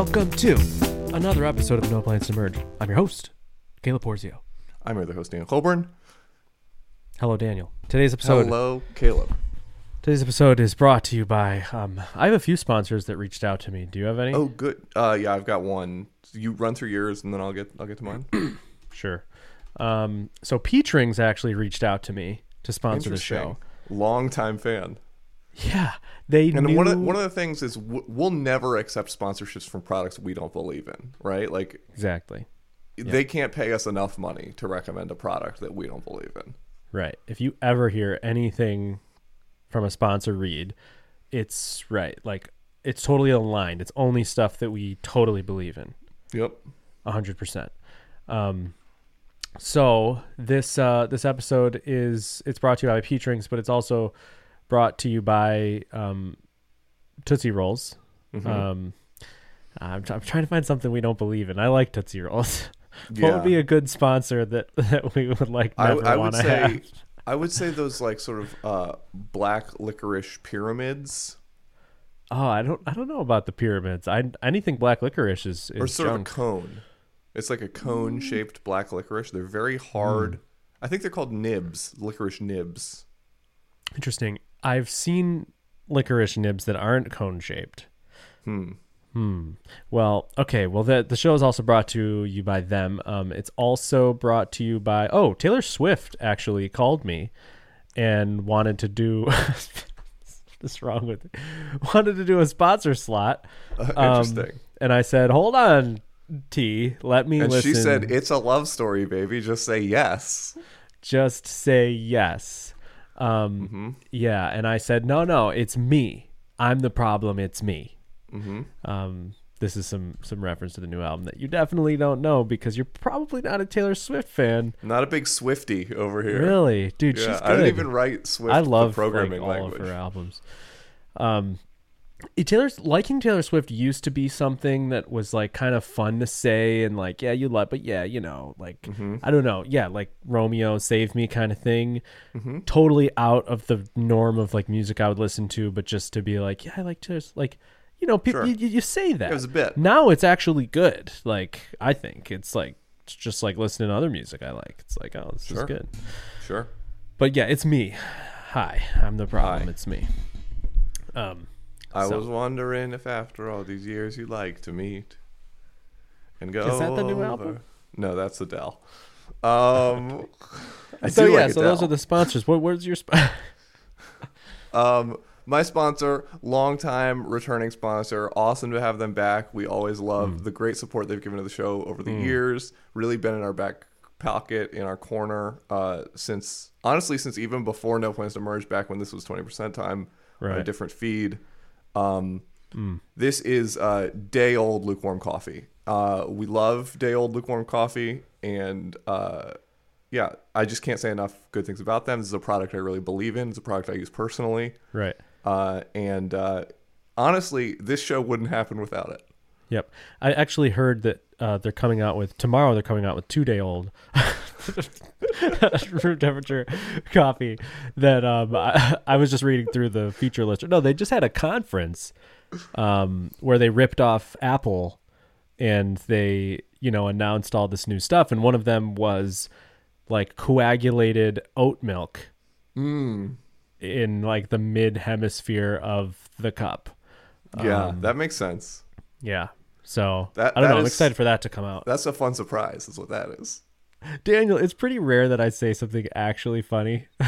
Welcome to another episode of No Plans to Merge. I'm your host, Caleb Porzio. I'm your other host, Dan Coulbourne. Hello, Daniel. Today's episode. Hello, Caleb. Today's episode is brought to you by. Um, I have a few sponsors that reached out to me. Do you have any? Oh, good. Uh, yeah, I've got one. You run through yours, and then I'll get I'll get to mine. Sure. Um, so Peach Rings actually reached out to me to sponsor the show. Long time fan. Yeah, they And knew. one of one of the things is we'll never accept sponsorships from products we don't believe in, right? Like exactly they can't pay us enough money to recommend a product that we don't believe in. right. If you ever hear anything from a sponsor read, it's right. Like it's totally aligned. It's only stuff that we totally believe in. Yep. A hundred percent. Um, so this uh, this episode is it's brought to you by Peach Rings, but it's also brought to you by um, Tootsie Rolls. Mhm. Um, I'm, I'm trying to find something we don't believe in. I like Tootsie Rolls. what Yeah. would be a good sponsor that that we would like I, never I would want to say have? I would say those like sort of uh, black licorice pyramids Oh, I don't I don't know about the pyramids. I anything black licorice is, is or sort junk. of a cone. It's like a cone shaped black licorice. They're very hard. Hmm. I think they're called nibs, licorice nibs. Interesting. I've seen licorice nibs that aren't cone shaped. Hmm. Hmm. Well, okay. Well, the the show is also brought to you by them. Um, it's also brought to you by oh Taylor Swift actually called me and wanted to do. What's wrong with it? Wanted to do a sponsor slot. Uh, Um, interesting. And I said, "Hold on, T. Let me and listen. she said, "It's a love story, baby. Just say yes." just say yes." Um, hmm Yeah, and I said, "No, no, it's me. I'm the problem. It's me." hmm Um, this is some some reference to the new album that you definitely don't know because you're probably not a Taylor Swift fan. Not a big Swifty over here. Really, dude, Yeah, she's good. I don't even write Swift. I the love programming like, all language. of her albums. Um, Taylor's liking Taylor Swift used to be something that was like kind of fun to say and like yeah you love but yeah you know like Mm-hmm. I don't know yeah like Romeo Save Me kind of thing. Mm-hmm. Totally out of the norm of like music I would listen to, but just to be like yeah I like Taylor's like you know people Sure. you, you say that It was a bit. now it's actually good. Like I think it's like it's just like listening to other music I like. It's like oh this is good. Sure. But yeah, it's me. Hi, I'm the problem. Hi. It's me. Um, I So- was wondering if after all these years you'd like to meet and go. Is that the new over- album? No, that's Adele. Um, I so yeah, like so those are the sponsors. What where's your sp- Um, my sponsor, longtime returning sponsor. Awesome to have them back. We always love Hmm. the great support they've given to the show over the years. Really been in our back pocket, in our corner, uh, since honestly, since even before No Plans to Merge, back when this was twenty percent time on a different feed. Um, This is uh, day old lukewarm coffee. Uh, we love day old lukewarm coffee, and uh, yeah, I just can't say enough good things about them. This is a product I really believe in. It's a product I use personally. right? Uh, and uh, honestly, this show wouldn't happen without it. Yep. I actually heard that uh, they're coming out with tomorrow. They're coming out with two day old room temperature coffee. That um, I, I was just reading through the feature list. No, they just had a conference um, where they ripped off Apple and they you know announced all this new stuff. And one of them was like coagulated oat milk Mm. in like the mid hemisphere of the cup. Yeah, Um, that makes sense. Yeah. So That- I don't know. I'm excited for that to come out. That's a fun surprise, is what that is. Daniel, it's pretty rare that I say something actually funny.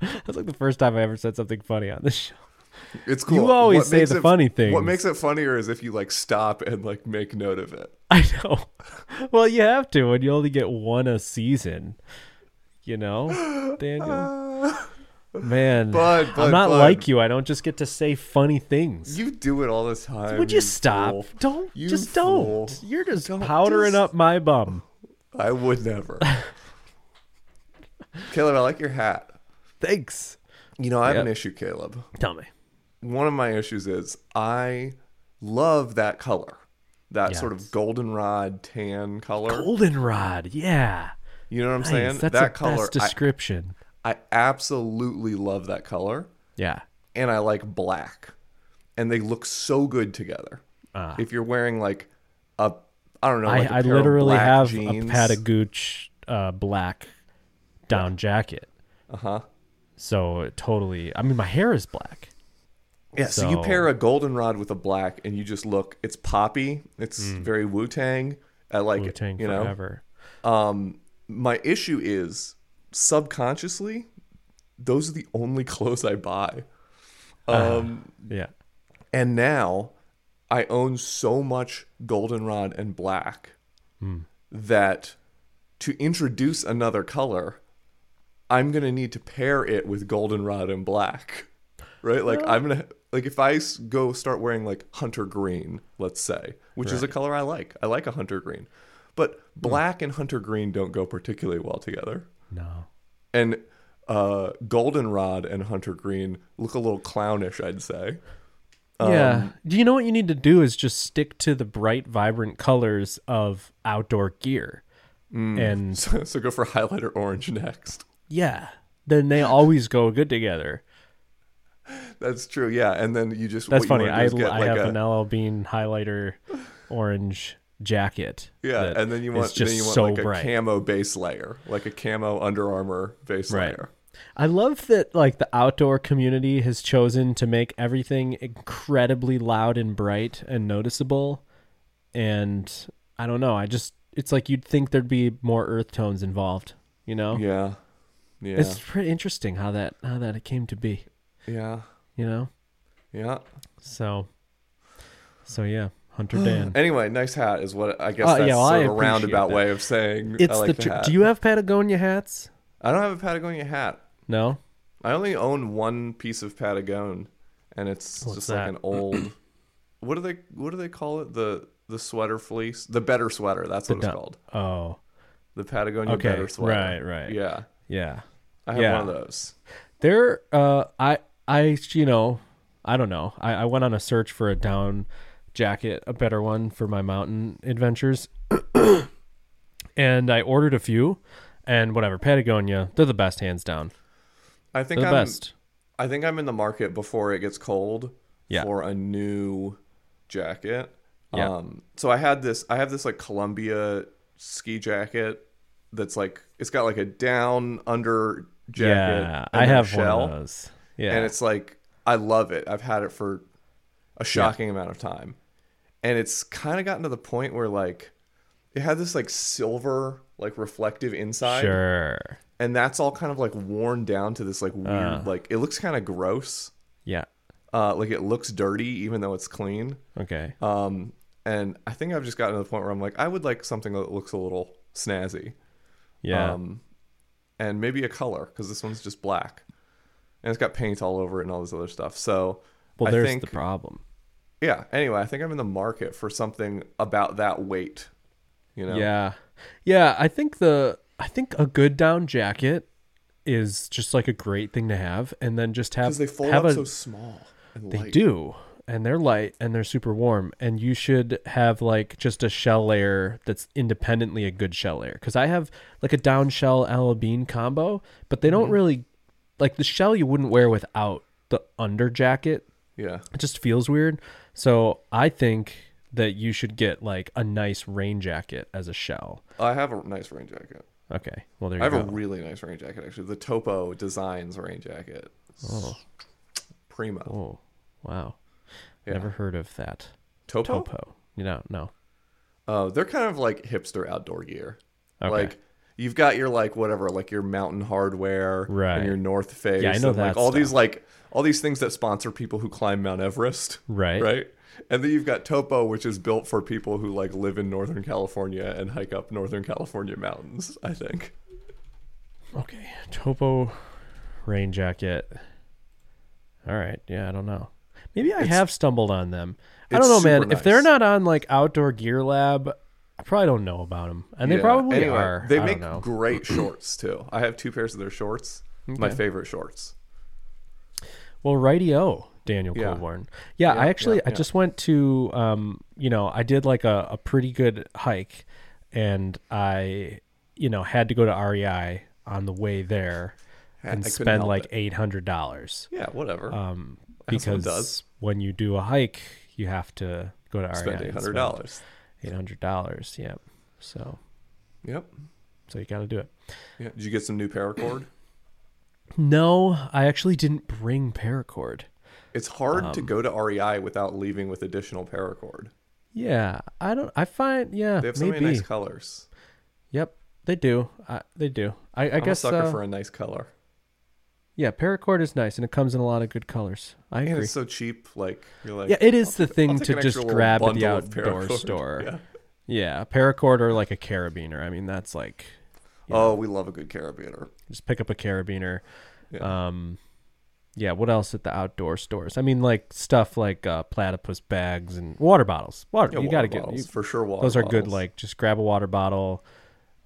That's like the first time I ever said something funny on this show. It's cool. You always What say the it- funny things. What makes it funnier is if you like stop and like make note of it. I know. Well, you have to when you only get one a season. You know, Daniel. Man, Bud, I'm not bud. like you. I don't just get to say funny things. You do it all the time. Would you stop? fool. Don't You just fool. don't. You're just Don't powdering just- up my bum. I would never. Caleb, I like your hat. Thanks. You know, I have Yep. an issue, Caleb. Tell me. One of my issues is I love that color. That sort Yes. of goldenrod tan color. Goldenrod. Yeah. You know what I'm Nice. saying? That's that the color. best I, description. I absolutely love that color. yeah. And I like black. And they look so good together. Ah. if you're wearing like a I don't know, like I, literally have jeans. a Patagooch uh, black down jacket. Uh huh. So totally. I mean, my hair is black. Yeah, so, you pair a goldenrod with a black, and you just look. It's poppy. It's very Wu Tang. I like Wu it. Tang You know. forever. Um, my issue is subconsciously, those are the only clothes I buy. Um, Yeah. and now I own so much goldenrod and black that to introduce another color, I'm gonna need to pair it with goldenrod and black, right? Like I'm gonna like if I go start wearing like hunter green, let's say, which is a color I like. I like a hunter green, but black and hunter green don't go particularly well together, No. and uh, goldenrod and hunter green look a little clownish, I'd say. Yeah. Um, Do you know what you need to do is just stick to the bright, vibrant colors of outdoor gear, Mm. and So, so go for highlighter orange next. yeah, then they always go good together. That's true, yeah. And then you just That's funny. I, I like have a, an LL Bean highlighter orange jacket. yeah, and then you want then you want so like a bright. camo base layer, like a camo Under Armour base Right. layer. I love that like the outdoor community has chosen to make everything incredibly loud and bright and noticeable. And I don't know, I just it's like you'd think there'd be more earth tones involved, you know? Yeah, yeah, It's pretty interesting how that how that it came to be, yeah, you know? yeah. So so yeah, Hunter hmm. Dan. Anyway, nice hat is what I guess Oh, that's yeah, well, sort I of a roundabout appreciate way of saying It's I like the, the, tr-. Do you have Patagonia hats? I don't have a Patagonia hat. No. I only own one piece of Patagon, and it's What's just that? like an old. what do they What do they call it? The the sweater fleece, the better sweater. That's what it's du- called. Oh. The Patagonia Okay, better sweater. right, right. Yeah, Yeah. I have Yeah. one of those. There, uh, I, I, you know, I don't know. I, I went on a search for a down jacket, a better one for my mountain adventures, and I ordered a few, and whatever. Patagonia, they're the best, hands down. I think the I'm. best. I think I'm in the market before it gets cold Yeah. for a new jacket. Yeah. Um, so I had this. I have this like Columbia ski jacket that's like it's got like a down under jacket. Yeah, I have shell, one of those. Yeah, and it's like I love it. I've had it for a shocking amount of time, and it's kind of gotten to the point where like it had this like silver like reflective inside, sure. And that's all kind of like worn down to this like weird Uh. like it looks kind of gross. Yeah. Uh, like it looks dirty even though it's clean. Okay. Um, and I think I've just gotten to the point where I'm like, I would like something that looks a little snazzy. Yeah. Um, and maybe a color because this one's just black, and it's got paint all over it and all this other stuff. So well, I there's think, the problem. yeah. Anyway, I think I'm in the market for something about that weight. You know. Yeah. Yeah, I think the I think a good down jacket is just like a great thing to have and then just have they fold have up a, so small They do. And they're light and they're super warm. And you should have like just a shell layer that's independently a good shell layer. Because I have like a down shell alabine combo, but they Mm-hmm. don't really like the shell you wouldn't wear without the under jacket. Yeah. It just feels weird. So I think that you should get like a nice rain jacket as a shell. I have a nice rain jacket. Okay. Well, there you go. I have go. a really nice rain jacket actually. The Topo Designs rain jacket. oh, Primo. oh, wow. Yeah. Never heard of that. Topo. Topo. You know, no. Uh, they're kind of like hipster outdoor gear. Okay. Like you've got your like whatever, like your Mountain Hardwear, Right. And your North Face. Yeah, I know and, like that all these like all these things that sponsor people who climb Mount Everest, Right. right? And then you've got Topo, which is built for people who like live in Northern California and hike up Northern California mountains. I think. Okay, Topo rain jacket. All right, yeah, I don't know. Maybe I It's- have stumbled on them. I don't know, man. super If they're not on like Outdoor Gear Lab, I probably don't know about them, and they probably Anyway, are. They I make great shorts too. I have two pairs of their shorts. My favorite shorts. Well, rightio, Daniel Yeah. Coulbourne. Yeah, Yeah, I actually yeah, I just went to um, you know, I did like a, a pretty good hike and I you know, had to go to REI on the way there and couldn't spend like eight hundred dollars. Yeah, whatever. Um because does. when you do a hike, you have to go to REI. Spend eight hundred dollars. Eight hundred dollars. Yep. So Yep. so you got to do it. Yeah. Did you get some new paracord? No, I actually didn't bring paracord. It's hard to Um, go to REI without leaving with additional paracord. Yeah, I don't. I find yeah, They have so maybe. many nice colors. Yep, they do. I, they do. I, I I'm guess a sucker uh, for a nice color. yeah, paracord is nice and it comes in a lot of good colors. I And agree. it's so cheap. Like you're like yeah, it is the thing to just grab at the outdoor store. Yeah. Yeah, paracord or like a carabiner. I mean, that's like. Oh, we love a good carabiner. just pick up a carabiner. Yeah. Um, yeah. What else at the outdoor stores? I mean, like stuff like uh, platypus bags and water bottles. Water. Yeah, you got to get bottles, you, for sure. Water those are good. bottles. Like just grab a water bottle.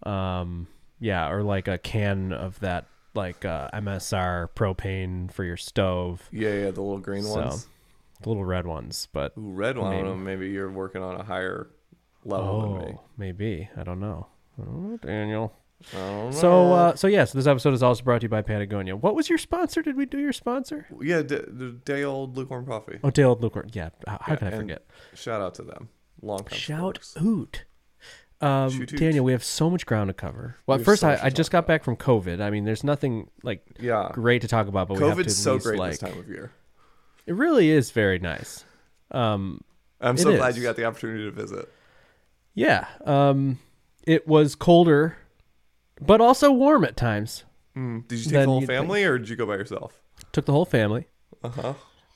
Um, yeah, or like a can of that like uh, MSR propane for your stove. yeah, yeah, the little green So, ones. The little red ones, but Ooh, red one. I don't maybe. know. Maybe you're working on a higher level than me. oh, maybe I don't know. Daniel. I don't So, uh, so yes, this episode is also brought to you by Patagonia. What was your sponsor? Did we do your sponsor? yeah, d- the day old lukewarm coffee. Oh, Dale Lukewarm. Yeah. How, how Yeah, can I and forget? Shout out to them. Long time. Shout supporters. out. Um, Shoot hoot. Daniel, we have so much ground to cover. Well, We at have first, so I, to I just got back from COVID. I mean, there's nothing like Yeah. great to talk about, but we have to COVID's so least, great like, this time of year. It really is very nice. Um, I'm It so glad is. you got the opportunity to visit. yeah. Um, it was colder, but also warm at times. Mm. Did you take the whole you'd think- family or did you go by yourself? Took the whole family. Uh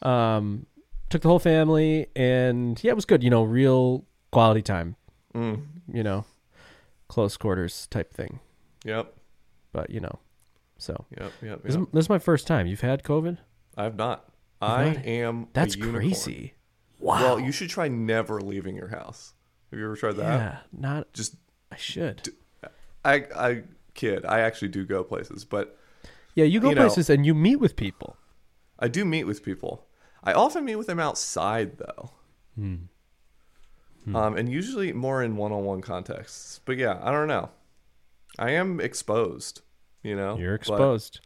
huh. Um, took the whole family, and yeah, it was good. You know, real quality time. Mm. You know, close quarters type thing. Yep. But you know, so Yep. Yep. this, yep. is, this is my first time. You've had COVID. I have not. You've I not? am. That's crazy. Wow. Well, you should try never leaving your house. Have you ever tried that? yeah, not. Just I should. I I kid. I actually do go places, but Yeah, you go you know- places and you meet with people. I do meet with people. I often meet with them outside though. Hmm. Um, and usually more in one-on-one contexts. But yeah, I don't know. I am exposed, you know. You're exposed.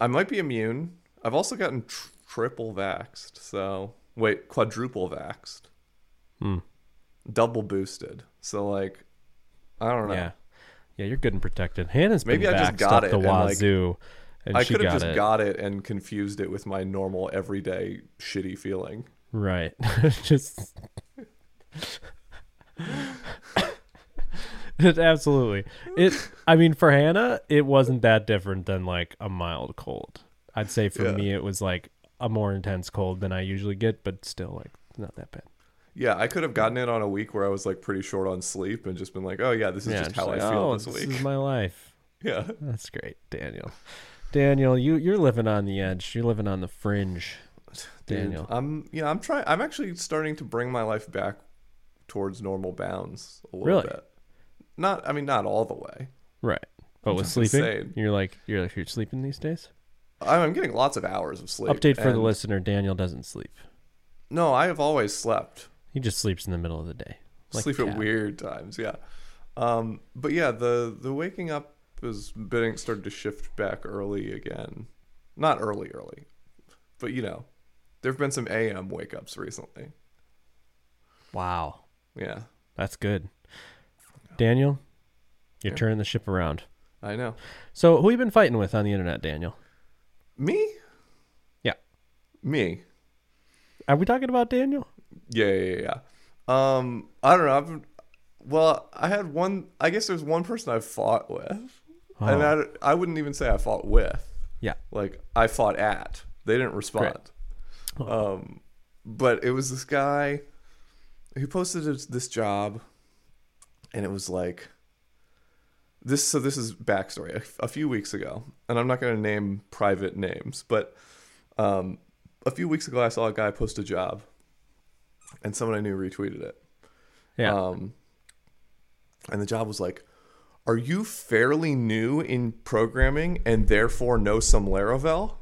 I might be immune. I've also gotten tr- triple vaxxed. So wait, quadruple vaxxed, Hmm. double boosted. So like, I don't know. Yeah, yeah, you're good and protected. Hannah's been Maybe I just got it the and, like, wazoo, and I could have just it got it and confused it with my normal everyday shitty feeling. right. just it absolutely. It. I mean, for Hannah, it wasn't that different than like a mild cold. I'd say for Yeah. me, it was like a more intense cold than I usually get, but still like not that bad. Yeah, I could have gotten it on a week where I was like pretty short on sleep and just been like, oh yeah, this is yeah, just how like, I feel oh, this week. is my life. Yeah. That's great, Daniel. Daniel, you you're living on the edge. You're living on the fringe. Dude, Daniel. I'm yeah, I'm trying I'm actually starting to bring my life back towards normal bounds a little Really? bit. Not I mean not all the way. Right. But with sleeping, saying. you're like you're like you're sleeping these days. I'm I'm getting lots of hours of sleep. Update for the listener: Daniel doesn't sleep. No, I have always slept. He just sleeps in the middle of the day. Like sleep at weird times, yeah. Um, but yeah, the the waking up is been started to shift back early again. Not early, early, but you know, there have been some AM wake ups recently. Wow, Yeah, that's good. Daniel, you're Yeah. turning the ship around. I know. So, who you been fighting with on the internet, Daniel? Me? Yeah. Me? Are we talking about Daniel? Yeah, yeah, yeah. Um, I don't know. I've, well, I had one. I guess there's one person I've fought with, and Oh. I, I wouldn't even say I fought with. Yeah. Like I fought at. They didn't respond. Um, but it was this guy who posted this- this job, and it was like this. So this is backstory. A, a few weeks ago, and I'm not going to name private names, but um, a few weeks ago, I saw a guy post a job, and someone I knew retweeted it. Yeah. Um, and the job was like, "Are you fairly new in programming and therefore know some Laravel?"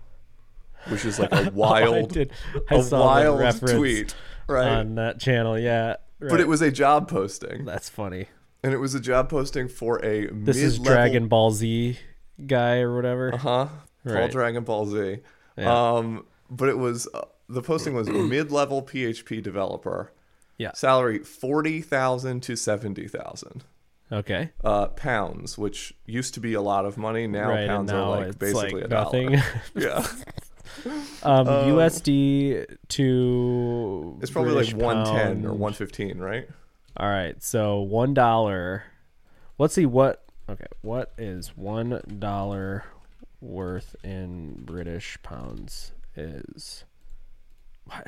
Which is like a Oh, wild, I did. I a wild tweet, right? on that channel. Yeah. But it was a job posting, That's funny. and it was a job posting for a This is Dragon Ball Z guy or whatever. Uh huh. Paul Dragon Ball Z. Yeah. Um, but it was uh, the posting was mid-level PHP developer. Yeah. Salary forty thousand to seventy thousand Okay. uh, pounds, which used to be a lot of money. Now right. Pounds now are like it's basically like a nothing. dollar. Yeah, um, USD to it's probably British like one ten or one fifteen, right? All right, so one dollar. Let's see what. Okay, what is one dollar worth in British pounds? Is what?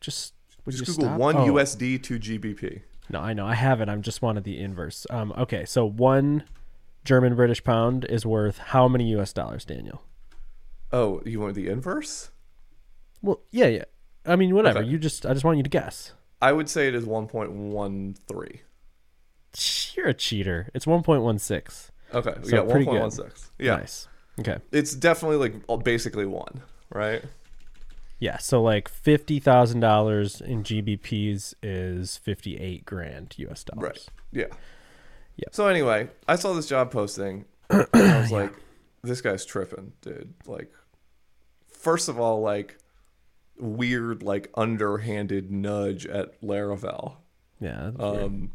Just would Just you Google stop? one Oh, USD to GBP. No, I know I have it. I'm just wanted the inverse. Um, okay, so one German British pound is worth how many U.S. dollars, Daniel? Oh, you want the inverse? Well, yeah, yeah. I mean, whatever. Okay. You just. I just want you to guess. I would say it is one point one three. You're a cheater. It's 1.16. Okay, So yeah, one pretty point good. one six. Yeah, Nice. Okay. it's definitely like basically one, right? Yeah, so like fifty thousand dollars in GBPs is fifty eight grand US dollars. Right. Yeah. Yep. So anyway, I saw this job posting. and I was like, this guy's tripping, dude. Like, first of all, like, weird, like, underhanded nudge at Laravel. Yeah. that's weird. Um,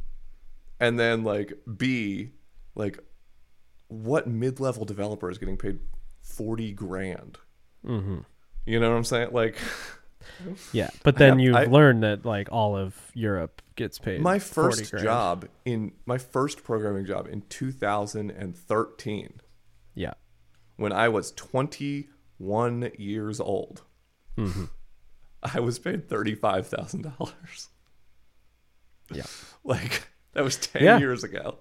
and then, like, B, like, what mid level developer is getting paid 40 grand? Mhm. You know what I'm saying? Like, Yeah, but then I- learned that like all of Europe gets paid. my 40 first job in my first programming job in 2013 Yeah. when I was 21 years old. Mm-hmm. I was paid $35,000. Yeah. Like, that was 10 Yeah. years ago.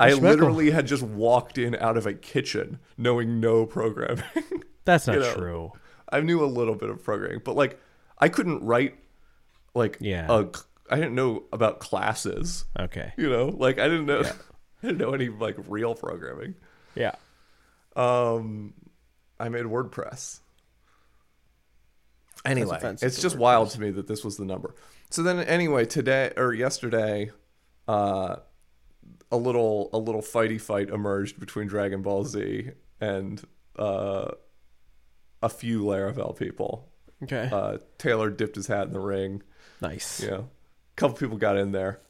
I Schmeckle. literally had just walked in out of a kitchen knowing no programming. That's not You know. true. I knew a little bit of programming, but like, I couldn't write, like, Yeah. a, I didn't know about classes, Okay. you know? Like, I didn't know, I didn't know any, like, real programming. Yeah. Um, I made WordPress. Anyway, it's to just wild to me that this was the number. So then, anyway, today or yesterday, uh, a little a little fighty fight emerged between Dragon Ball Z and uh, a few Laravel people. Okay. Uh, Taylor dipped his hat in the ring. nice. You know, a couple people got in there,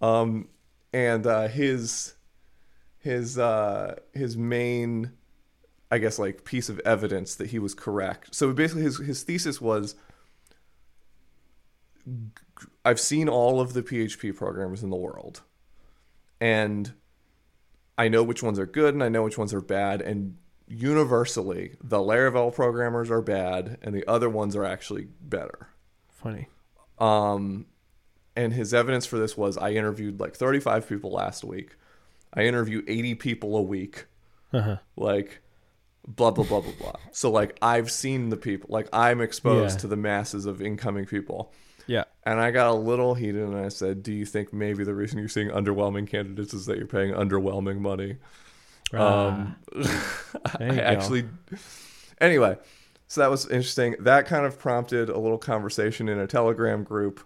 um, and uh, his his uh, his main, I guess, like piece of evidence that he was correct. So basically, his his thesis was. I've seen all of the PHP programmers in the world, and I know which ones are good and I know which ones are bad. And universally, the Laravel programmers are bad, and the other ones are actually better. Funny. Um, and his evidence for this was I interviewed like 35 people last week. I interview 80 people a week. Uh-huh. Like, blah, blah, blah, blah, blah. So, like, I've seen the people. Like, I'm exposed Yeah. to the masses of incoming people. Yeah. And I got a little heated and I said, Do you think maybe the reason you're seeing underwhelming candidates is that you're paying underwhelming money? Um, Ah, I go. actually. Anyway, so that was interesting. That kind of prompted a little conversation in a Telegram group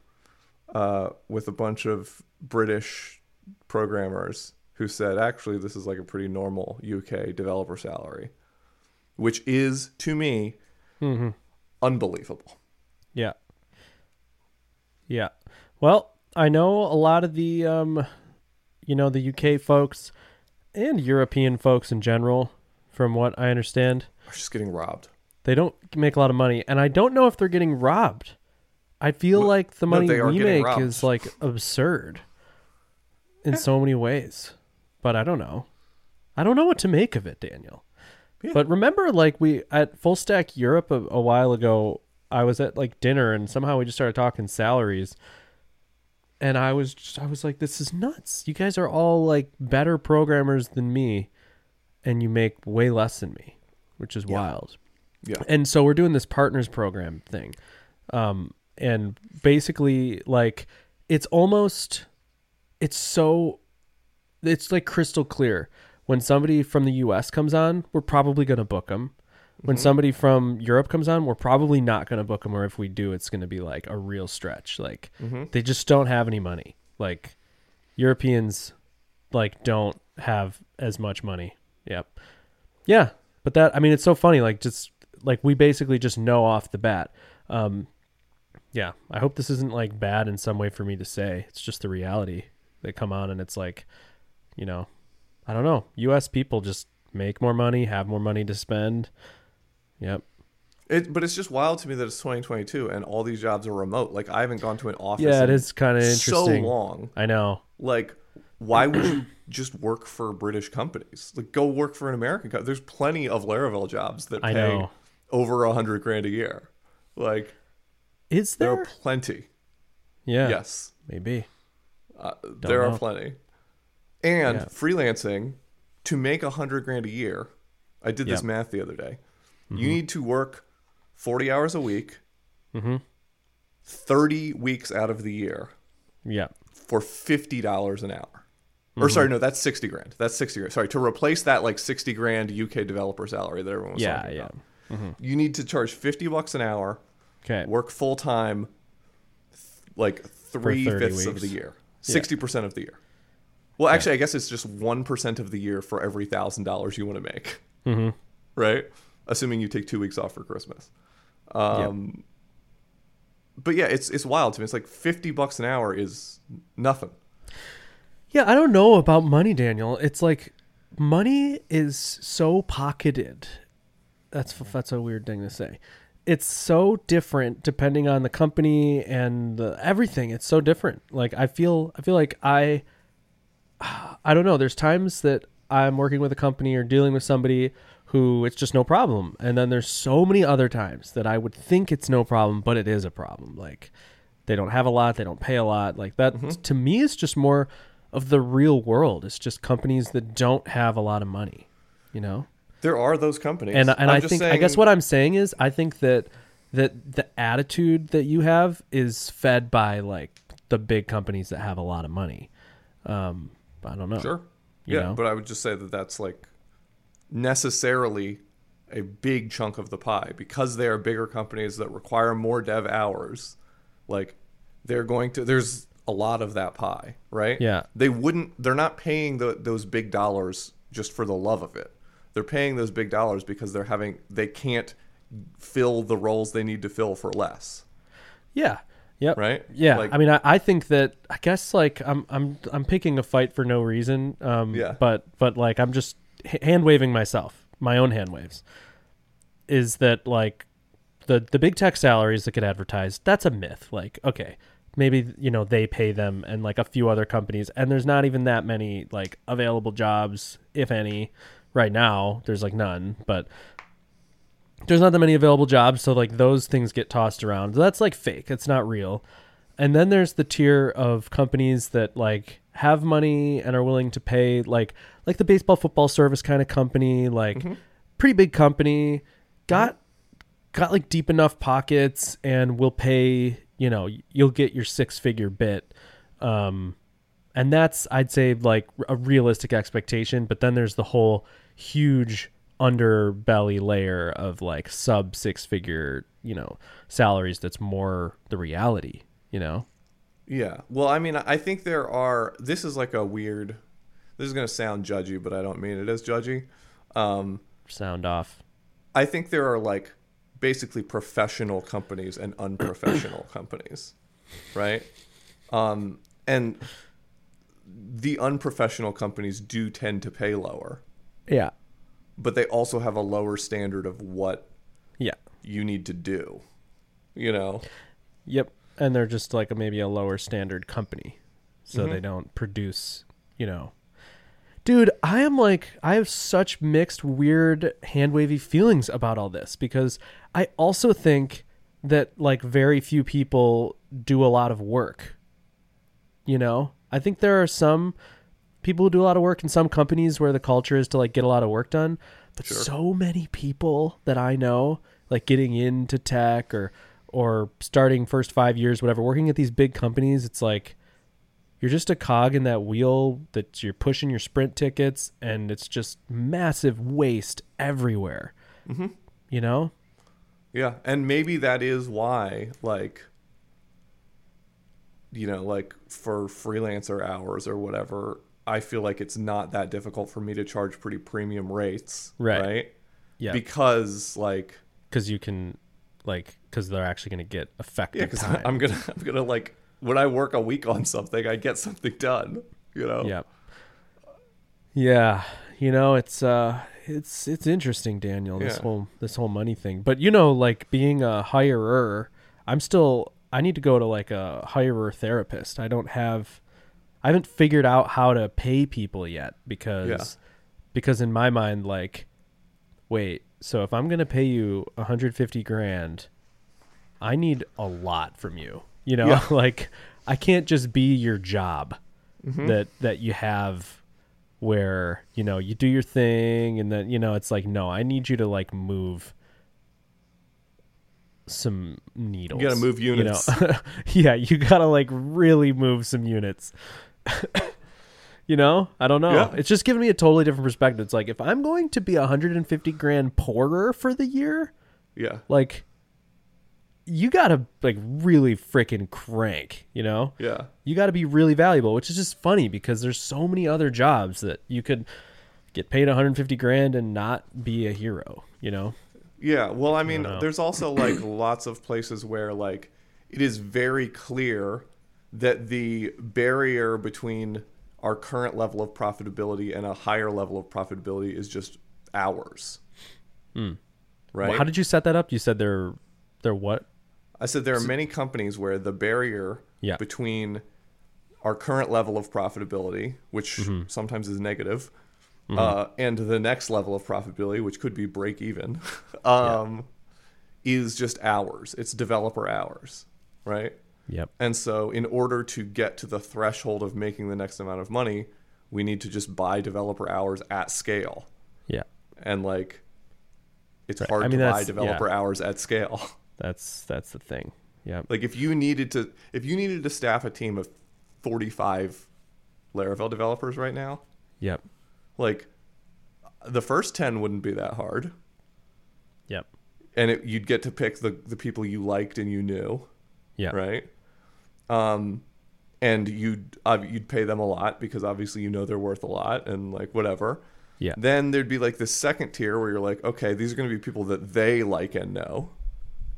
uh, with a bunch of British programmers who said, actually, this is like a pretty normal UK developer salary, which is, to me, mm-hmm. unbelievable. Yeah. Yeah. Well, I know a lot of the um you know, the UK folks and European folks in general, from what I understand, We're just getting robbed. they don't make a lot of money and I don't know if they're getting robbed. I feel Well, like the no, money they we make robbed. is like absurd in so many ways. But I don't know. I don't know what to make of it, Daniel. Yeah. But remember, like we at Full Stack Europe a, a while ago, I was at like dinner and somehow we just started talking salaries, and I was just, I was like, this is nuts. You guys are all like better programmers than me, and you make way less than me, which is wild. Yeah. And so we're doing this partners program thing. Um, and basically like it's almost it's so it's like crystal clear. When somebody from the US comes on, we're probably going to book them. When somebody from Europe comes on, we're probably not going to book them or if we do it's going to be like a real stretch. Like they just don't have any money. Like Europeans like don't have as much money. Yep. Yeah, but that I mean it's so funny like just like we basically just know off the bat. Um, yeah, I hope this isn't like bad in some way for me to say. It's just the reality. They come on and it's like, you know, I don't know. U.S. people just make more money, have more money to spend. Yep. It, but it's just wild to me that it's 2022 and all these jobs are remote. Like I haven't gone to an office. Yeah, it is kind of interesting. so long. I know. Like, why would you just work for British companies? Like, go work for an American company. There's plenty of Laravel jobs that I pay know. over a hundred grand a year. Like, Is there there? are plenty. yeah. Yes, Maybe. uh, there know. are plenty. And Yeah. freelancing to make a hundred grand a year. I did this math the other day. You need to work 40 hours a week, Mm-hmm. 30 weeks out of the year Yeah. for fifty dollars an hour. Mm-hmm. Or sorry, no, that's sixty grand. That's sixty grand. Sorry, to replace that like sixty grand UK developer salary that everyone was Yeah. talking Yeah. about. You need to charge fifty bucks an hour, Okay. work full time, like three 30 fifths of the year, sixty percent of the year. Well, actually, I guess it's just one percent of the year for every thousand dollars you want to make, Mm-hmm. right? Assuming you take two weeks off for Christmas. Um, But yeah, it's it's wild to me. It's like fifty bucks an hour is nothing. Yeah, I don't know about money, Daniel. It's like money is so pocketed. That's that's a weird thing to say. It's so different depending on the company and the, everything. It's so different. Like I feel I feel like I I don't know. There's times that I'm working with a company or dealing with somebody who it's just no problem. And then there's so many other times that I would think it's no problem, but it is a problem. Like they don't have a lot, they don't pay a lot. Like that to me is just more of the real world. It's just companies that don't have a lot of money, you know? There are those companies, And and I'm I think I guess what I'm saying is I think that that the attitude that you have is fed by like the big companies that have a lot of money. Um I don't know. Sure. you yeah, know? but I would just say that that's like necessarily a big chunk of the pie because they are bigger companies that require more dev hours. Like they're going to there's a lot of that pie, right? Yeah. They wouldn't they're not paying the, those big dollars just for the love of it. They're paying those big dollars because they're having they can't fill the roles they need to fill for less, Yeah. Yep. right? Yeah. Like, I mean, I, I think that I guess like I'm I'm I'm picking a fight for no reason. Um, Yeah. But but like I'm just hand waving myself, my own hand waves. Is that like the the big tech salaries that get advertised? That's a myth. Like okay, maybe you know they pay them and like a few other companies, and there's not even that many like available jobs, if any, right now. There's like none, but there's not that many available jobs, so like those things get tossed around. That's like fake. It's not real. And then there's the tier of companies that like have money and are willing to pay like like the baseball football service kind of company, like pretty big company, got got like deep enough pockets and will pay, you know, you'll get your six figure bit. Um and that's I'd say like a realistic expectation, but then there's the whole huge underbelly layer of like sub six figure, you know, salaries that's more the reality, you know. Yeah. Well, I mean, I think there are. This is like a weird. This is going to sound judgy, but I don't mean it as judgy. Um, Sound off. I think there are like basically professional companies and unprofessional companies, right? Um, and the unprofessional companies do tend to pay lower, Yeah. but they also have a lower standard of what Yeah. you need to do. You know? Yep. And they're just like a, maybe a lower standard company. So Mm-hmm. they don't produce, you know. Dude, I am like I have such mixed weird hand wavy feelings about all this because I also think that like very few people do a lot of work. You know? I think there are some people who do a lot of work in some companies where the culture is to like get a lot of work done, but Sure. so many people that I know like getting into tech or or starting first 5 years whatever working at these big companies it's like you're just a cog in that wheel that you're pushing your sprint tickets and it's just massive waste everywhere. Mm-hmm. You know? Yeah, and maybe that is why, like, you know, like for freelancer hours or whatever, I feel like it's not that difficult for me to charge pretty premium rates, Right. right? Yeah. Because like because you can like because they're actually going to get effective Yeah, because. I'm gonna I'm gonna like when I work a week on something, I get something done. You know. Yep. Yeah, you know it's uh it's it's interesting, Daniel. This Yeah. whole this whole money thing, but you know, like being a hirer, I'm still I need to go to like a hirer therapist. I don't have I haven't figured out how to pay people yet because Yeah. because in my mind, like, wait, so if I'm gonna pay you 150 grand, I need a lot from you. You know, Yeah. like I can't just be your job Mm-hmm. that that you have where you know you do your thing and then you know it's like no i need you to like move some needles You gotta move you know? units. yeah you gotta like really move some units you know i don't know Yeah. it's just giving me a totally different perspective it's like if i'm going to be a 150 grand poorer for the year Yeah. like you gotta like really freaking crank you know Yeah. you got to be really valuable, which is just funny because there's so many other jobs that you could get paid 150 grand and not be a hero, you know? Yeah, well, I mean, know. there's also like lots of places where like it is very clear that the barrier between our current level of profitability and a higher level of profitability is just hours. Hmm. Right? How did you set that up? You said they're they're what? I said there are many companies where the barrier Yeah. between our current level of profitability, which Mm-hmm. sometimes is negative, uh, and the next level of profitability, which could be break even, um, is just hours. It's developer hours, right? Yep. And so, in order to get to the threshold of making the next amount of money, we need to just buy developer hours at scale. Yeah. And like, it's Right. hard I mean, to buy developer yeah. hours at scale. That's that's the thing. Yep. Like if you needed to if you needed to staff a team of 45 Laravel developers right now, Yep. like the first 10 wouldn't be that hard Yep. and it, you'd get to pick the the people you liked and you knew, Yeah. right? Um and you'd uh, you'd pay them a lot because obviously you know they're worth a lot and like whatever. Yeah. Then there'd be like this second tier where you're like, okay, these are going to be people that they like and know,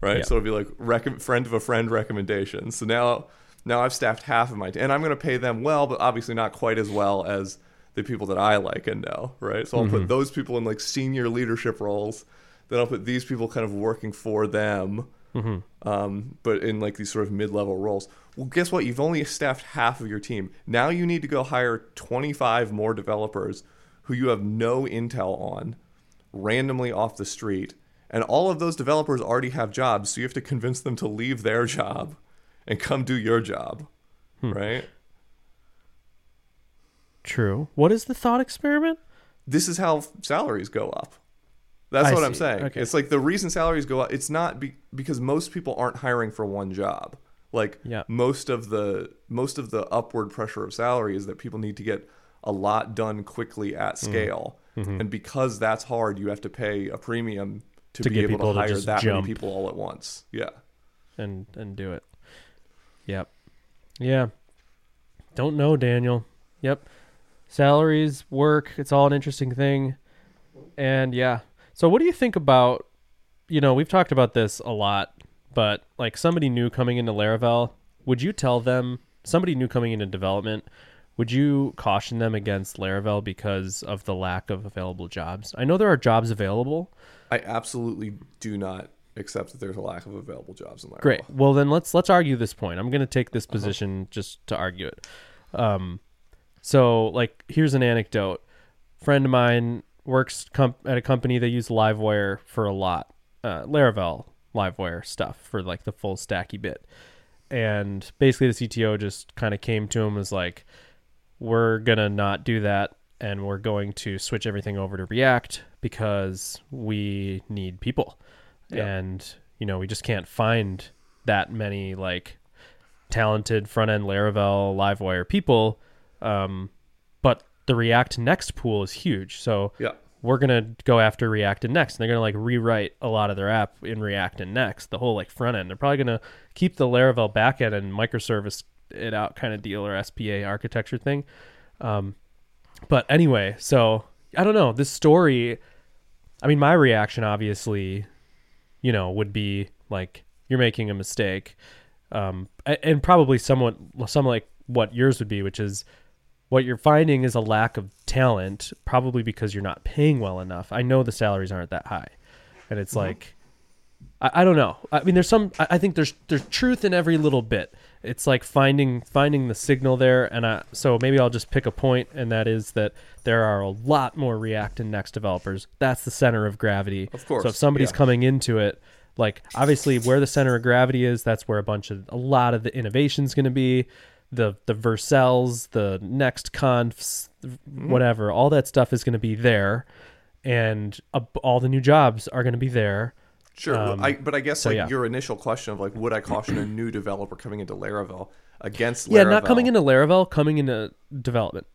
right? Yeah. So it'd be like rec- friend of a friend recommendations. So now, now I've staffed half of my team, and I'm going to pay them well, but obviously not quite as well as the people that I like and know, right? So I'll Mm-hmm. put those people in like senior leadership roles. Then I'll put these people kind of working for them, Mm-hmm. um, but in like these sort of mid-level roles. Well, guess what? You've only staffed half of your team. Now you need to go hire 25 more developers who you have no intel on, randomly off the street, and all of those developers already have jobs. So you have to convince them to leave their job and come do your job, Hmm. right? True. What is the thought experiment? this is how salaries go up. That's I what I'm saying. Okay. It's like the reason salaries go up. It's not be, because most people aren't hiring for one job. Like Yeah. most of the most of the upward pressure of salary is that people need to get a lot done quickly at Mm. scale, and because that's hard, you have to pay a premium to, To be get able people to to hire just that jump. many people all at once. Yeah, and and do it. Yep. Yeah. Don't know, Daniel. Yep. Salaries, work, it's all an interesting thing. And yeah. So what do you think about you know, we've talked about this a lot, but like somebody new coming into Laravel, would you tell them somebody new coming into development, would you caution them against Laravel because of the lack of available jobs? I know there are jobs available, I absolutely do not accept that there's a lack of available jobs in Laravel. Great. Well, then let's let's argue this point. I'm going to take Uh-huh. this position just to argue it. Um, so like here's an anecdote. Friend of mine works com- at a company that use Livewire for a lot, uh, Laravel Livewire stuff for like the full stacky bit. And basically, the CTO just kind of came to him and was like, "We're gonna not do that, and we're going to switch everything over to React because we need people." Yeah. and you know we just can't find that many like talented front end Laravel Livewire people. Um, but the React Next pool is huge, so Yeah. we're gonna go after React and Next. And they're gonna like rewrite a lot of their app in React and Next, the whole like front end. They're probably gonna keep the Laravel backend and microservice it out kind of deal or SPA architecture thing. Um, but anyway, so I don't know this story. I mean, my reaction obviously you know, would be like you're making a mistake, um, and probably somewhat some like what yours would be, which is what you're finding is a lack of talent, probably because you're not paying well enough. I know the salaries aren't that high, and it's like, I, I don't know. I mean, there's some. I, I think there's there's truth in every little bit. It's like finding finding the signal there, and I, so maybe I'll just pick a point, and that is that there are a lot more React and Next developers. That's the center of gravity. Of course, So if somebody's yeah. coming into it, like obviously where the center of gravity is, that's where a bunch of a lot of the innovation's going to be. The the Vercels, the Next Confs, Mm-hmm. whatever, all that stuff is going to be there, and uh, all the new jobs are going to be there. Sure, Um, I, but I guess so like yeah. your initial question of like, would I caution a new developer coming into Laravel against Yeah, not coming into Laravel, coming into development.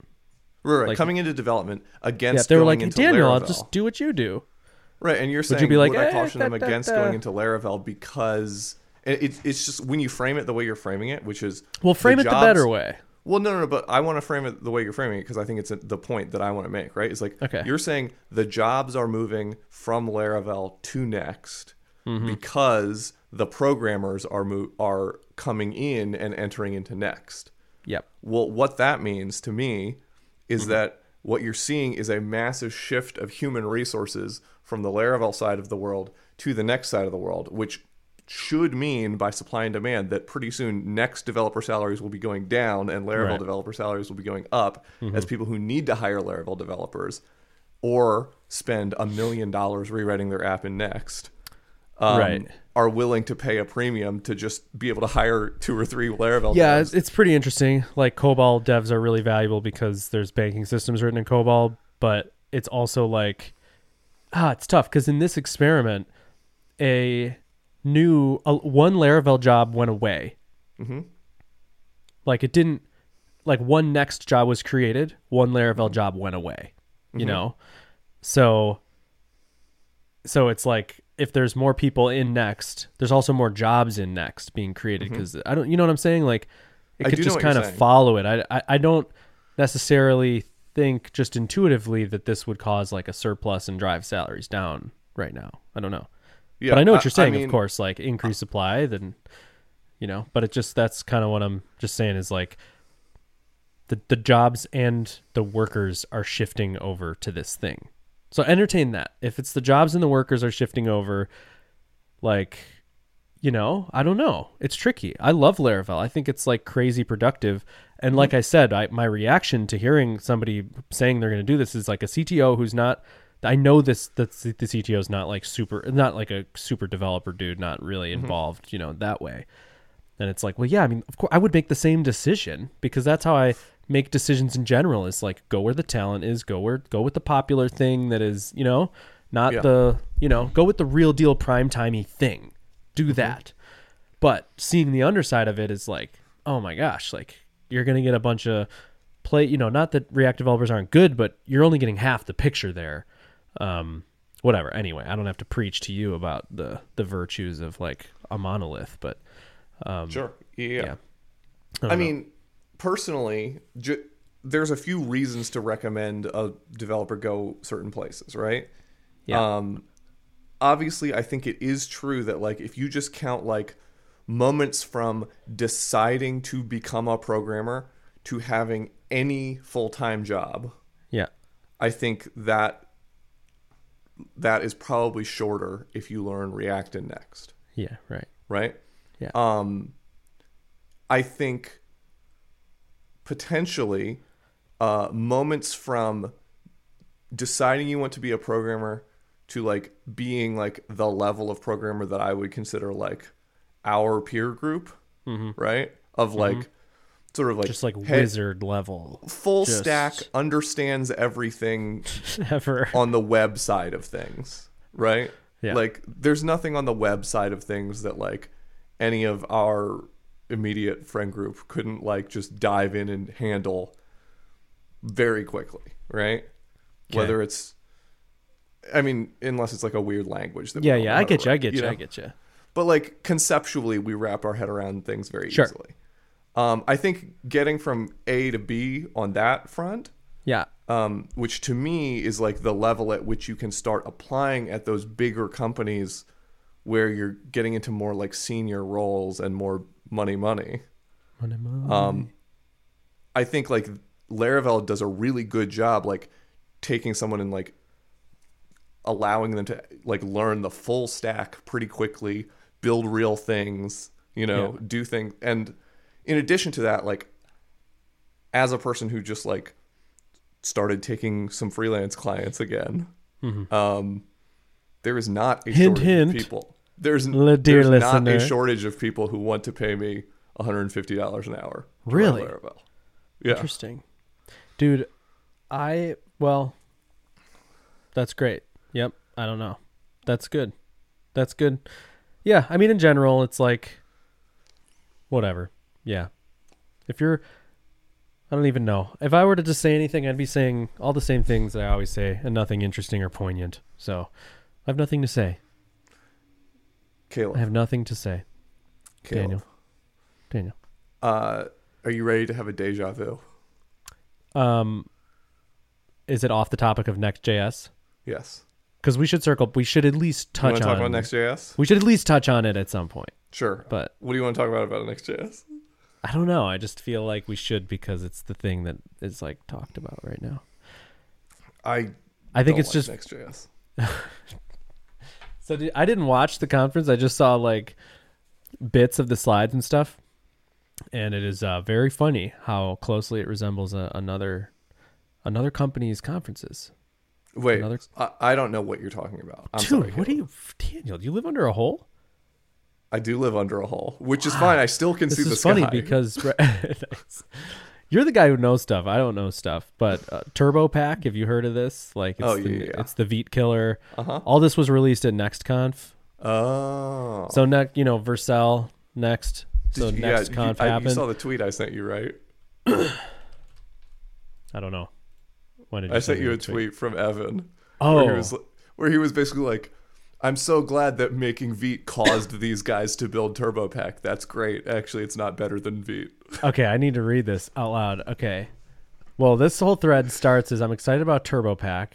right, right, like- coming into development against. Yeah, against. they were going like, into Daniel, I'll Laravel. just do what you do. right, and you're saying would, you be like, would I "Eh, caution them da, against da." going into Laravel because it, it, it's just when you frame it the way you're framing it, which is Well, frame it the better way. Well, no, no, no, but I want to frame it the way you're framing it because I think it's the point that I want to make, right? It's like Okay. you're saying the jobs are moving from Laravel to Next Mm-hmm. because the programmers are mo- are coming in and entering into Next. Yep. Well, what that means to me is Mm-hmm. that what you're seeing is a massive shift of human resources from the Laravel side of the world to the next side of the world, which should mean by supply and demand that pretty soon next developer salaries will be going down and Laravel Right. Mm-hmm. developer salaries will be going up as people who need to hire Laravel developers or spend a million dollars rewriting their app in Next um, Right. are willing to pay a premium to just be able to hire two or three Laravel Yeah, devs. it's pretty interesting. Like COBOL devs are really valuable because there's banking systems written in COBOL, but it's also like ah, it's tough because in this experiment, a new a, one Laravel job went away. Mhm. Like it didn't. Like one next job was created, one Laravel job went away. You know, so so it's like if there's more people in next there's also more jobs in next being created because i don't you know what i'm saying like it I could just kind of saying. follow it I, I i don't necessarily think just intuitively that this would cause like a surplus and drive salaries down right now i don't know Yeah, but i know what you're saying mean, of course like uh, increase supply then you know but it just that's kind of what i'm just saying is like the the jobs and the workers are shifting over to this thing so entertain that. If it's the jobs and the workers are shifting over, like, you know, I don't know. It's tricky. I love Laravel. I think it's like crazy productive. And mm-hmm. like I said, I, my reaction to hearing somebody saying they're going to do this is like a CTO who's not. I know this that the CTO is not like super, not like a super developer dude, not really involved, you know, that way. And it's like, well, yeah, I mean, of course, I would make the same decision because that's how I make decisions in general. Is like go where the talent is, go where go with the popular thing that is, you know, not Yeah. the, you know, go with the real deal prime timey thing. Do Mm-hmm. that. But seeing the underside of it is like, oh my gosh, like you're gonna get a bunch of play. You know, not that React developers aren't good, but you're only getting half the picture there. Um, whatever. Anyway, I don't have to preach to you about the the virtues of like a monolith, but um, Sure. Yeah. yeah. I, don't mean, personally, ju- there's a few reasons to recommend a developer go certain places, right? Yeah. Um, obviously, I think it is true that like if you just count like moments from deciding to become a programmer to having any full-time job, yeah, I think that that is probably shorter if you learn React and Next yeah, right. right? Yeah. Um, I think potentially uh, moments from deciding you want to be a programmer to like being like the level of programmer that I would consider like our peer group, right? Of like sort of like. Just like head- wizard level full just- stack understands everything ever. on the web side of things, right? Yeah. Like there's nothing on the web side of things that like any of our immediate friend group couldn't like just dive in and handle very quickly, right? Okay. Whether it's I mean, unless it's like a weird language that Yeah, yeah, I get you. I get you. know? I get you. But like conceptually, we wrap our head around things very Sure. easily. Um, I think getting from A to B on that front Yeah, um, which to me is like the level at which you can start applying at those bigger companies where you're getting into more like senior roles and more money money. Money, money. Um, I think like Laravel does a really good job, like taking someone and like allowing them to like learn the full stack pretty quickly, build real things, you know, Yeah. do things. And in addition to that, like as a person who just like started taking some freelance clients again, um, there is not a Mm-hmm. Hint, shortage hint. of people. There's, Le- dear there's not a shortage of people who want to pay me $150 an hour. Really? Laravel. Yeah. Interesting. Dude, I well that's great. Yep. I don't know. That's good. That's good. Yeah, I mean in general it's like whatever. Yeah. If you're I don't even know. If I were to just say anything, I'd be saying all the same things that I always say and nothing interesting or poignant. So, I have nothing to say. Caleb. I have nothing to say. Caleb. Daniel. Daniel. Uh, are you ready to have a deja vu? Um is it off the topic of Next.js? Yes. Because we should circle. We should at least touch to on. talk about Next.js? We should at least touch on it at some point. Sure. But What do you want to talk about about Next.js? I don't know. I just feel like we should because it's the thing that is like talked about right now. I I think it's like just Next.js. so. Did, I didn't watch the conference. I just saw like bits of the slides and stuff, and it is uh, very funny how closely it resembles a, another another company's conferences. Wait, Another- I, I don't know what you're talking about. I'm Dude, sorry, what do Caleb. you, Daniel? Do you live under a hole? I do live under a hole, which is fine. I still can This see is the funny because you're the guy who knows stuff. I don't know stuff. But uh, Turbopack, have you heard of this? Like, it's Oh, the, yeah, yeah. it's the Vite killer. Uh-huh. All this was released at NextConf. oh, So next, you know, Vercel next. So you- next you- conf I- happened. You saw the tweet I sent you, right? I don't know. When did I sent you a the tweet from Evan. Oh, where he was where he was basically like, "I'm so glad that making Vite caused these guys to build Turbopack. That's great. Actually, it's not better than Vite." okay. I need to read this out loud. Okay. Well, this whole thread starts as I'm excited about Turbopack.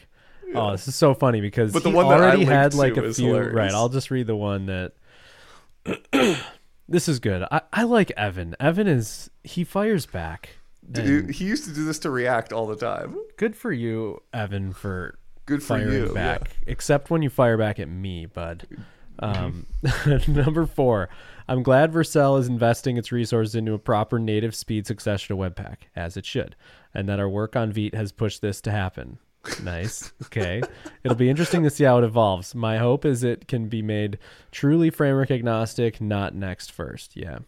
Oh, this is so funny because But the he one that I already had like a few. hilarious. Right. I'll just read the one that. this is good. I, I like Evan. Evan is he fires back. Dude, he used to do this to React all the time. good for you, Evan, for Good for firing you. back. yeah. Except when you fire back at me, bud. Um, number four, I'm glad Vercel is investing its resources into a proper native speed successor to Webpack, as it should, and that our work on Vite has pushed this to happen. Nice. Okay. It'll be interesting to see how it evolves. My hope is it can be made truly framework agnostic, not next first. Yeah.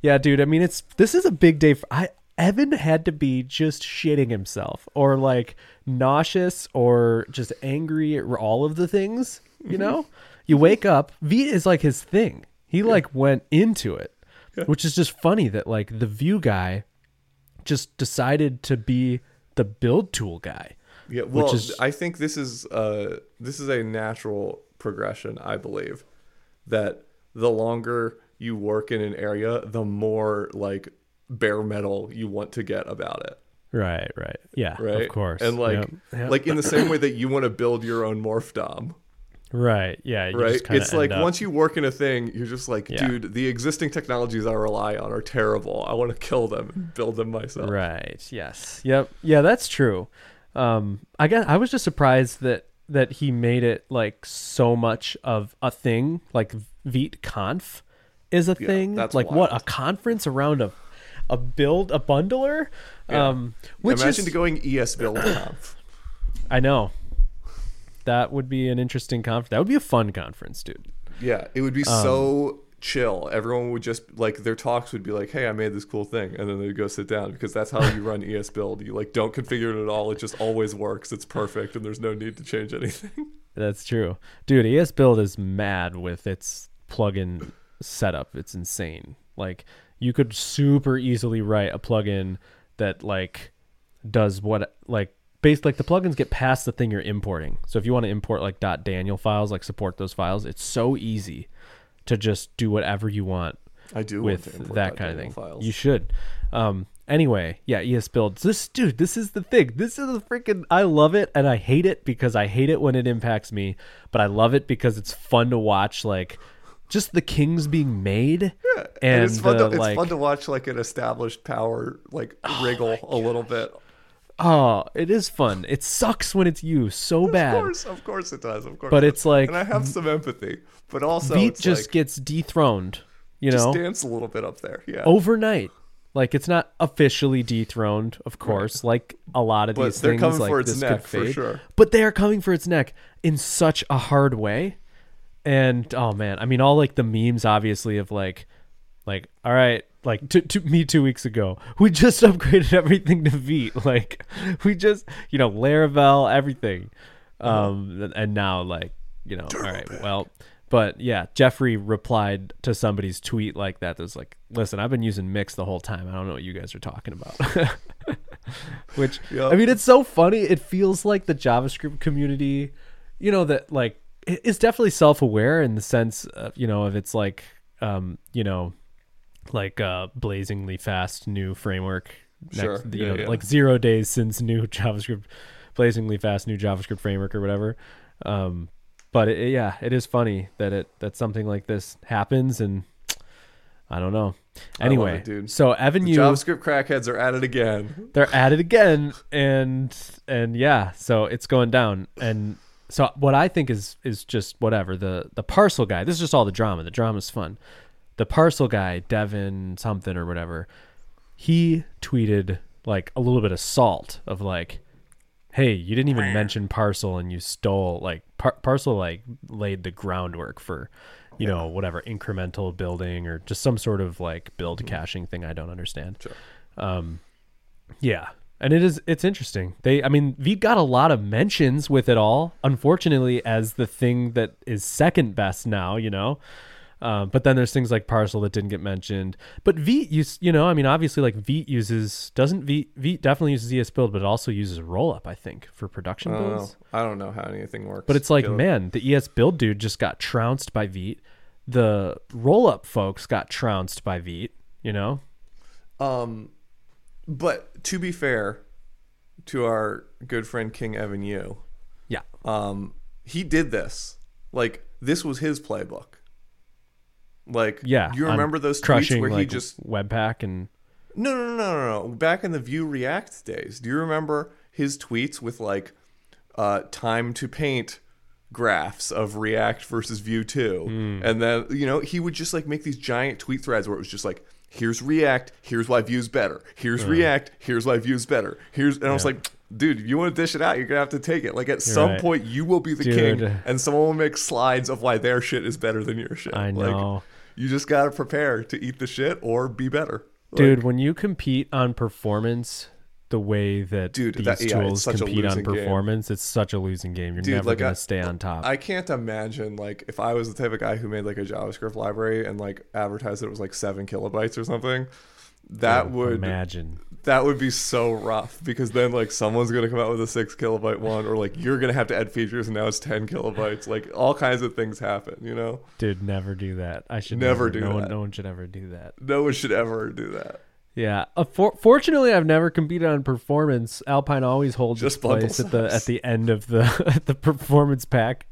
Yeah, dude. I mean, it's this is a big day for I Evan had to be just shitting himself or like nauseous or just angry at all of the things, you know? you wake up, V is like his thing. He like went into it. Which is just funny that like the Vue guy just decided to be the build tool guy. Yeah, well, is- I think this is uh this is a natural progression. I believe that the longer you work in an area, the more like bare metal you want to get about it, Right, right. Yeah, right? of course. and like Yep, yep. like in the same way that you want to build your own morphdom, right, yeah, you right? It's like up- once you work in a thing, you're just like, Yeah. dude, the existing technologies I rely on are terrible. I want to kill them and build them myself. Right. Yes. Yep. Yeah, that's true. Um, I guess I was just surprised that that he made it like so much of a thing. Like Vite Conf is a Yeah, thing. that's like what a conference around a a build a bundler. Yeah. Um, which Imagine is going esbuild conf. I know that would be an interesting conference. That would be a fun conference, dude. Yeah, it would be Um, so chill. Everyone would just like their talks would be like, "Hey, I made this cool thing," and then they'd go sit down because that's how you run esbuild. You like don't configure it at all. It just always works. It's perfect, and there's no need to change anything. That's true, dude. esbuild is mad with its plugin setup. It's insane. Like you could super easily write a plugin that like does what like based like the plugins get past the thing you're importing. So if you want to import like .daniel files, like support those files, it's so easy to just do whatever you want I do with want to import that kind of thing. Files. You should. Um, anyway, yeah, esbuilds. This dude, this is the thing. This is the freaking. I love it and I hate it because I hate it when it impacts me, but I love it because it's fun to watch. Like just the kings being made. Yeah, and, it's fun. the, to, it's like, fun to watch like an established power like oh wriggle a little bit. oh, it is fun. It sucks when it's you so bad. Of course, of course it does. Of course, But it's like- and I have some empathy, but also it's just like, gets dethroned, you just know, dance a little bit up there. Yeah, overnight. Like it's not officially dethroned, of course. Like a lot of But these they're things, coming like for its this neck, could for sure. But they are coming for its neck in such a hard way. And oh man, I mean, all like the memes, obviously, of like, like, all right, like to, to me two weeks ago, we just upgraded everything to Vite. Like, we just, you know, Laravel, everything. Um, and now like, you know, all right, well, but yeah, Jeffrey replied to somebody's tweet like that. That was like, listen, I've been using Mix the whole time. I don't know what you guys are talking about. Which Yep. I mean, it's so funny. It feels like the JavaScript community, you know, that like it's definitely self-aware in the sense, of, you know, of it's like, um, you know, like uh, blazingly fast new framework. Sure. you Yeah, know, yeah. like zero days since new JavaScript, blazingly fast new JavaScript framework or whatever. Um, but it, yeah, it is funny that it that something like this happens, and I don't know. Anyway, it, dude. so Evan, The you JavaScript crackheads are at it again. they're at it again and and yeah so it's going down and so what i think is is just whatever the the parcel guy this is just all the drama the drama's fun. The parcel guy Devon something or whatever he tweeted like a little bit of salt of like hey you didn't even mention parcel and you stole like par- parcel like laid the groundwork for you know whatever incremental building or just some sort of like build caching thing i don't understand. Sure. um, yeah, and it is it's interesting. They, I mean, Vite got a lot of mentions with it all. Unfortunately, as the thing that is second best now, you know. Um, but then there's things like Parcel that didn't get mentioned. But Vite, use, you know, I mean, obviously, like Vite uses doesn't Vite Vite definitely uses esbuild, but it also uses Rollup, I think, for production I don't know. builds. I don't know how anything works. But it's like, man, the esbuild dude just got trounced by Vite. The Rollup folks got trounced by Vite. You know, Um, but to be fair to our good friend King Evan You, yeah, um, he did this. Like this was his playbook. Like yeah. you remember those tweets where he just Webpack and no no no no no back in the Vue React days. Do you remember his tweets with like uh, time to paint graphs of React versus Vue 2 Hmm. and then you know he would just like make these giant tweet threads where it was just like here's React, here's why Vue's better. Here's uh-huh. React, here's why Vue's better. Here's and I was like. Dude, if you want to dish it out, you're gonna have to take it. Like at some right. point, you will be the Dude. king, and someone will make slides of why their shit is better than your shit. I Like, know. you just gotta prepare to eat the shit or be better. Like, Dude, when you compete on performance the way that Dude, these that- tools compete on losing game. performance, it's such a losing game. You're Dude, never like, gonna I- stay on top. I can't imagine like if I was the type of guy who made like a JavaScript library and like advertised that it was like seven kilobytes or something. That would imagine. that would be so rough because then like someone's gonna come out with a six kilobyte one or like you're gonna have to add features and now it's ten kilobytes. Like all kinds of things happen, you know. Dude, never do that. I should Never never, do no One, that. no one should ever do that. No one should ever do that. Yeah. Uh, for, fortunately, I've never competed on performance. Alpine always holds Just its place at the at the end of the the performance pack.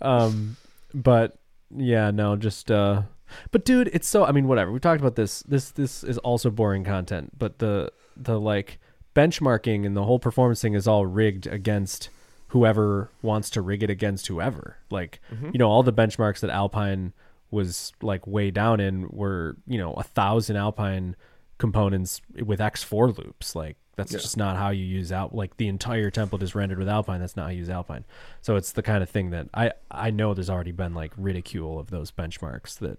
Um, but yeah, no, just uh, but dude, it's so. I mean, whatever. We talked about this. This this is also boring content, but the the like benchmarking and the whole performance thing is all rigged against whoever wants to rig it against whoever. Like, Mm-hmm. you know, all the benchmarks that Alpine was like way down in were, you know, a thousand Alpine components with x-for loops. Like, that's Yeah. just not how you use out. Like, the entire template is rendered with Alpine. That's not how you use Alpine. So it's the kind of thing that I I know there's already been like ridicule of those benchmarks that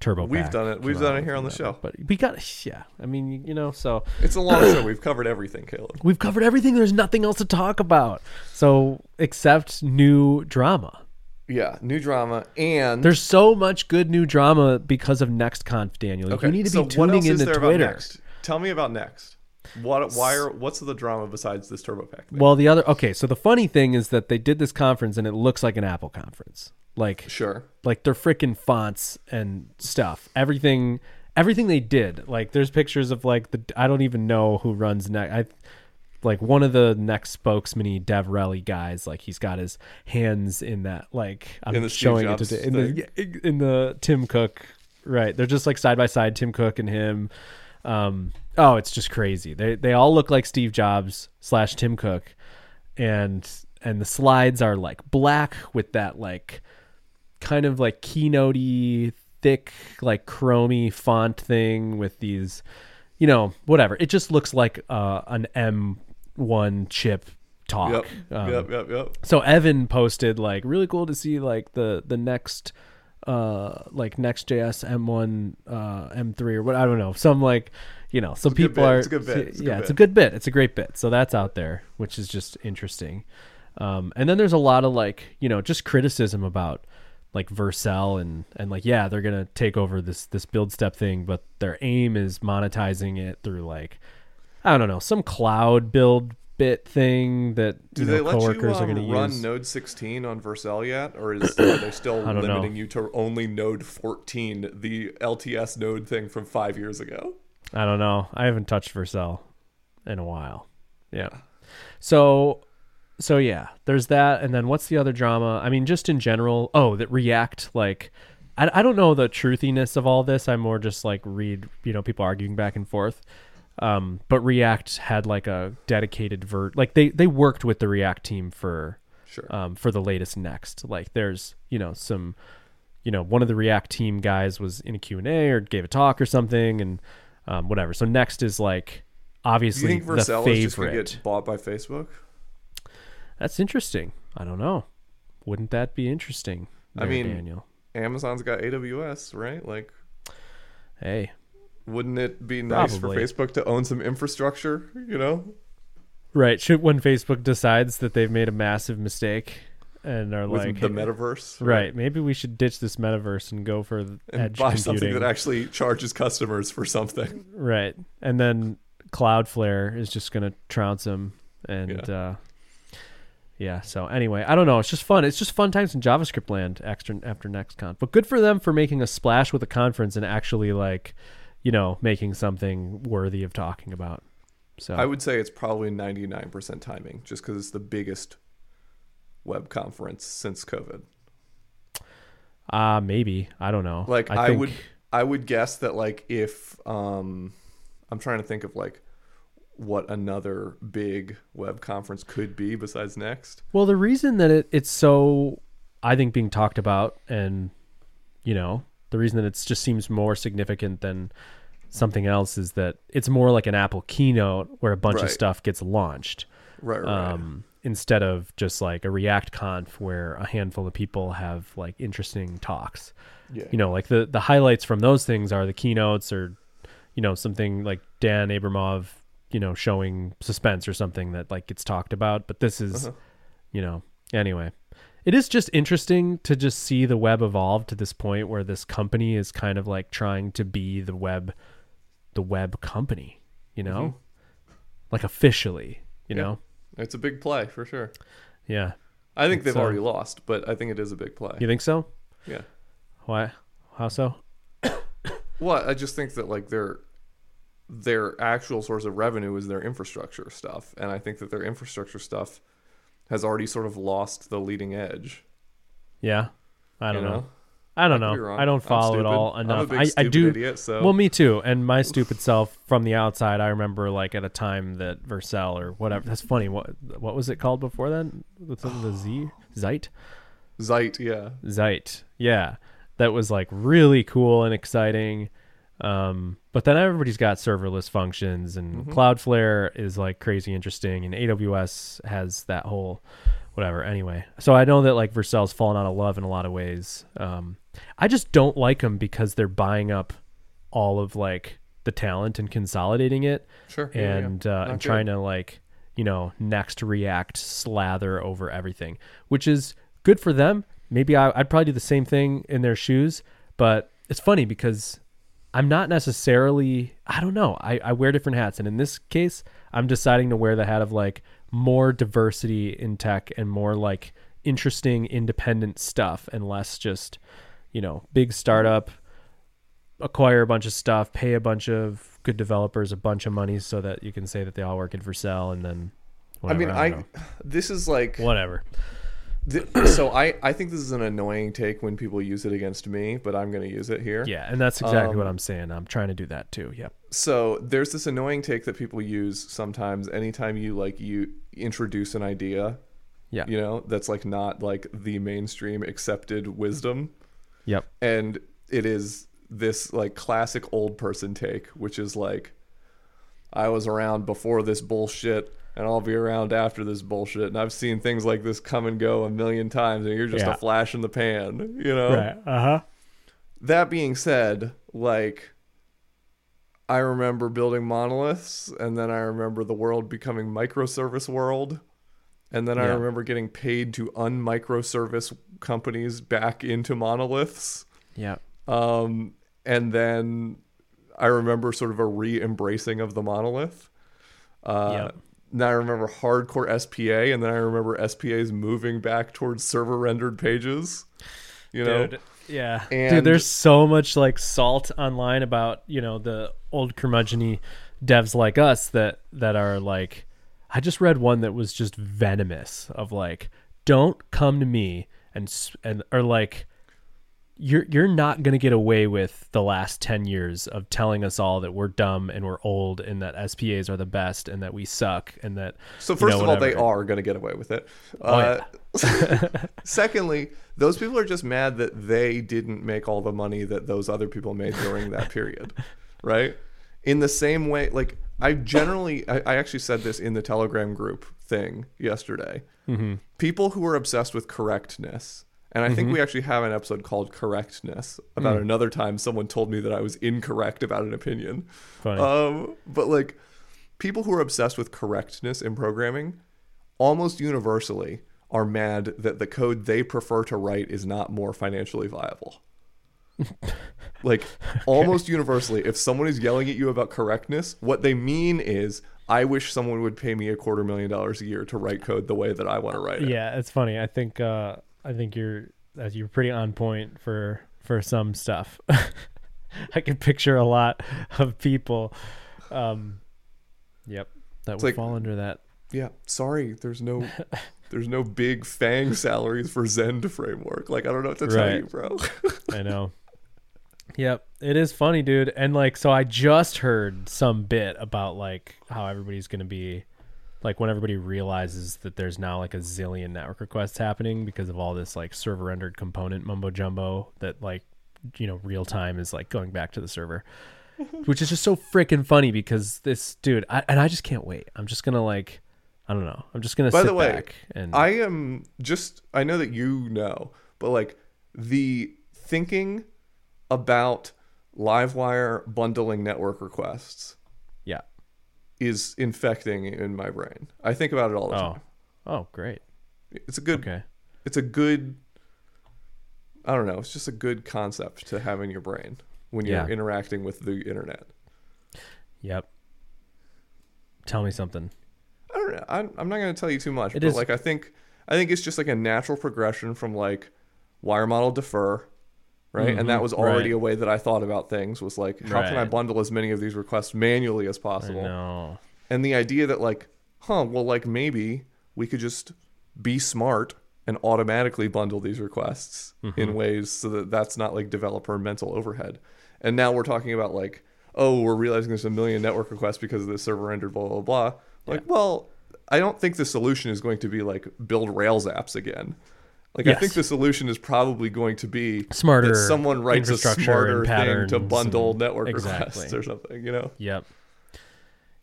Turbo. Uh-huh. We've done it. We've done it here on the show. But we got yeah. I mean, you know, so It's a long show. We've covered everything, Caleb. We've covered everything. There's nothing else to talk about. So, except new drama. Yeah, new drama and There's so much good new drama because of NextConf, Daniel. Okay, You need to so be what tuning else is into there Twitter. About next? Tell me about next. What? Why are? What's the drama besides this Turbopack? Thing? Well, the other okay. So the funny thing is that they did this conference and it looks like an Apple conference. Like, sure. like their freaking fonts and stuff. Everything, everything they did. Like, there's pictures of like the. I don't even know who runs next. I, like one of the next spokesman Dev Relly guys, like he's got his hands in that like I'm showing it today in the in the Tim Cook right. They're just like side by side, Tim Cook and him. Um, oh, it's just crazy. They they all look like Steve Jobs slash Tim Cook, and and the slides are like black with that like kind of like keynotey thick like chromy font thing with these you know whatever it just looks like uh, an m1 chip talk Yep. Um, yep. Yep. Yep. so evan posted like really cool to see like the the next uh like next js m1 uh m3 or what i don't know some like you know some It's a good people are It's a good bit. It's yeah it's a good bit it's a great bit so that's out there which is just interesting um and then there's a lot of like you know just criticism about like Vercel and and like yeah they're gonna take over this this build step thing but their aim is monetizing it through like I don't know some cloud build bit thing that Do they know let you are um, gonna run use. Node 16 on Vercel yet, or is are they still don't know. limiting you to only Node 14, the LTS node thing from five years ago? I don't know. I haven't touched Vercel in a while. Yeah. So so yeah, there's that and then what's the other drama? I mean just in general, oh, that React like I, I don't know the truthiness of all this. I'm more just like read, you know, people arguing back and forth. Um, but React had like a dedicated vert like they they worked with the React team for Sure. um, for the latest next. Like there's, you know, some, you know, one of the React team guys was in a Q&A or gave a talk or something and um, whatever. So next is like Do you obviously think the Vercel is just to get bought by Facebook? That's interesting. I don't know. Wouldn't that be interesting? I mean- Daniel. Amazon's got AWS, right? Like, Hey, wouldn't it be nice Probably. for Facebook to own some infrastructure? You know, right. Should when Facebook decides that they've made a massive mistake and are with like the metaverse, right, maybe we should ditch this metaverse and go for And edge buy computing. something that actually charges customers for something. Right. And then Cloudflare is just going to trounce them And yeah. Uh, yeah. So anyway, I don't know. It's just fun. It's just fun times in JavaScript land after, after NextCon. But good for them for making a splash with a conference and actually like, you know, making something worthy of talking about. So I would say it's probably 99% timing, just because it's the biggest web conference since COVID. uh, maybe. I don't know. Like I, think, would, I would guess that like if um, I'm trying to think of like what another big web conference could be besides Next. Well, the reason that it, it's so, I think, being talked about, and you know, the reason that it just seems more significant than something else is that it's more like an Apple keynote where a bunch of stuff gets launched, Right, right. um, instead of just like a React Conf where a handful of people have like interesting talks. yeah. You know, like the the highlights from those things are the keynotes or, you know, something like Dan Abramov, you know, showing suspense or something that like gets talked about. But this is Uh-huh. you know anyway it is just interesting to just see the web evolve to this point where this company is kind of like trying to be the web the web company you know like officially you Yeah. know It's a big play for sure. yeah I think they've It's, uh, already lost, but I think it is a big play. you think so Yeah. why how so Well, I just think that like their their actual source of revenue is their infrastructure stuff, and I think that their infrastructure stuff has already sort of lost the leading edge. yeah. I don't you know, know? i don't know. i don't follow it all enough. I, I do idiot, so. Well me too. And my stupid self from the outside i remember like at a time that vercel or whatever that's funny. What what was it called before then? With the z? Zeit? Zeit, yeah, Zeit. Yeah. That was like really cool and exciting. Um, but then everybody's got serverless functions and Mhm. Cloudflare is like crazy interesting and AWS has that whole whatever. Anyway, so I know that like Vercel's fallen out of love in a lot of ways. Um, I just don't like them because they're buying up all of like the talent and consolidating it sure, yeah, yeah. and uh, and good. trying to like you know next react slather over everything which is good for them maybe I, i'd probably do the same thing in their shoes but it's funny because i'm not necessarily i don't know I, I wear different hats and in this case i'm deciding to wear the hat of like more diversity in tech and more like interesting independent stuff and less just you know big startup acquire a bunch of stuff, pay a bunch of good developers a bunch of money so that you can say that they all work in Vercel and then. I mean, whatever, I, this is like whatever. Th- so I I think this is an annoying take when people use it against me, but I'm going to use it here. Yeah, and that's exactly what Um, I'm saying. I'm trying to do that too. Yep. So there's this annoying take that people use sometimes anytime you like you introduce an idea, Yeah. you know, that's like not like the mainstream accepted wisdom. Yep. and it is this like classic old person take which is like i was around before this bullshit and i'll be around after this bullshit and i've seen things like this come and go a million times and you're just Yeah. a flash in the pan you know Right. Uh huh. that being said like i remember building monoliths and then i remember the world becoming microservice world and then i remember getting paid to unmicroservice companies back into monoliths Yeah. um, and then I remember sort of a re-embracing of the monolith. Uh, Yep. Now I remember hardcore SPA, and then I remember SPA's moving back towards server-rendered pages. You know, Dude, yeah. And- Dude, there's so much like salt online about, you know, the old curmudgeony devs like us that that are like I just read one that was just venomous of like don't come to me and and or like you're you're not going to get away with the last 10 years of telling us all that we're dumb and we're old and that SPAs are the best and that we suck and that So you first know, of all, they are going to get away with it. Oh, Uh, secondly, those people are just mad that they didn't make all the money that those other people made during that period, right? In the same way, like I generally, I, I actually said this in the Telegram group thing yesterday. Mm-hmm. People who are obsessed with correctness. And I think we actually have an episode called Correctness about Mm. another time someone told me that I was incorrect about an opinion. Funny. Um, but like people who are obsessed with correctness in programming almost universally are mad that the code they prefer to write is not more financially viable. like almost universally, if someone is yelling at you about correctness, what they mean is, I wish someone would pay me a quarter million dollars a year to write code the way that I want to write it. Yeah, it's funny. I think uh I think you're you're pretty on point for for some stuff. I can picture a lot of people um yep that would like- fall under that. Yeah, sorry, there's no there's no big FAANG salaries for Zend framework. Like I don't know what to tell you, bro. I know. Yep, it is funny, dude. And like so I just heard some bit about like how everybody's going to be like when everybody realizes that there's now like a zillion network requests happening because of all this like server rendered component mumbo jumbo that like you know real time is like going back to the server which is just so freaking funny because this dude I, and i just can't wait. I'm just gonna like i don't know. I'm just gonna By sit the way, back and I am just I know that you know, but like the thinking about Livewire bundling network requests yeah is infecting in my brain. I think about it all the oh time. oh great It's a good okay it's a good I don't know, it's just a good concept to have in your brain when you're Yeah. interacting with the internet. yep tell me something I don't know. I'm, I'm not going to tell you too much, It but is- like I think I think it's just like a natural progression from like wire model defer, right? And that Mhm, was already right. a way that I thought about things was like how can I bundle as many of these requests manually as possible? And the idea that like, huh, well like maybe we could just be smart and automatically bundle these requests Mm-hmm. in ways so that that's not like developer mental overhead. And now we're talking about like, oh, we're realizing there's a million network requests because of the server rendered blah blah blah. Like, well, I don't think the solution is going to be like build Rails apps again. Like I think the solution is probably going to be Smarter that someone writes a smarter thing to bundle network exactly. requests or something, you know? Yep.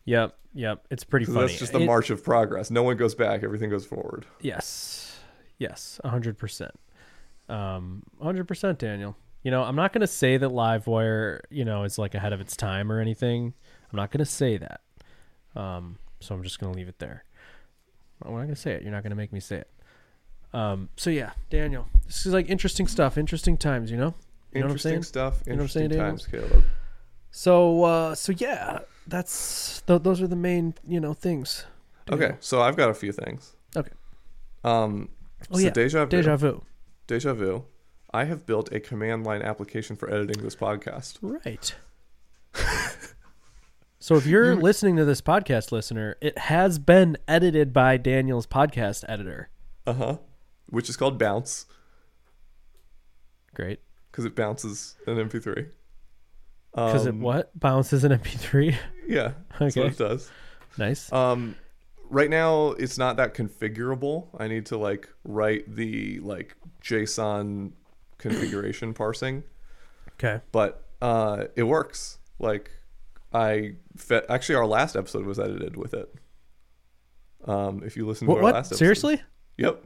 Yep. Yep. It's pretty funny. that's just the It- march of progress. No one goes back, everything goes forward. Yes. Yes. A hundred percent. Um, a hundred percent, Daniel. You know, I'm not gonna say that Livewire, you know, is like ahead of its time or anything. I'm not gonna say that. Um, so I'm just gonna leave it there. I'm not gonna say it. You're not gonna make me say it. Um, so yeah, Daniel, this is like interesting stuff, interesting times, you know. You know what I'm interesting stuff, You know what I'm interesting saying, times, Caleb. So, uh, so yeah, that's th- those are the main, you know, things. Okay, so I've got a few things. Okay. Um, Oh so yeah, deja vu. deja vu. Deja vu. I have built a command line application for editing this podcast. Right. So if you're listening to this podcast, listener, it has been edited by Daniel's podcast editor. Uh huh. Which is called bounce Great. because it bounces an MP3. Because it Um, what bounces an MP3. Yeah, that's Okay. what it does. nice. Um, right now it's not that configurable. I need to like write the like JSON configuration parsing, Okay. but uh, it works. Like I fe- actually our last episode was edited with it. Um, if you listen to What? our what? last episode, Seriously? yep.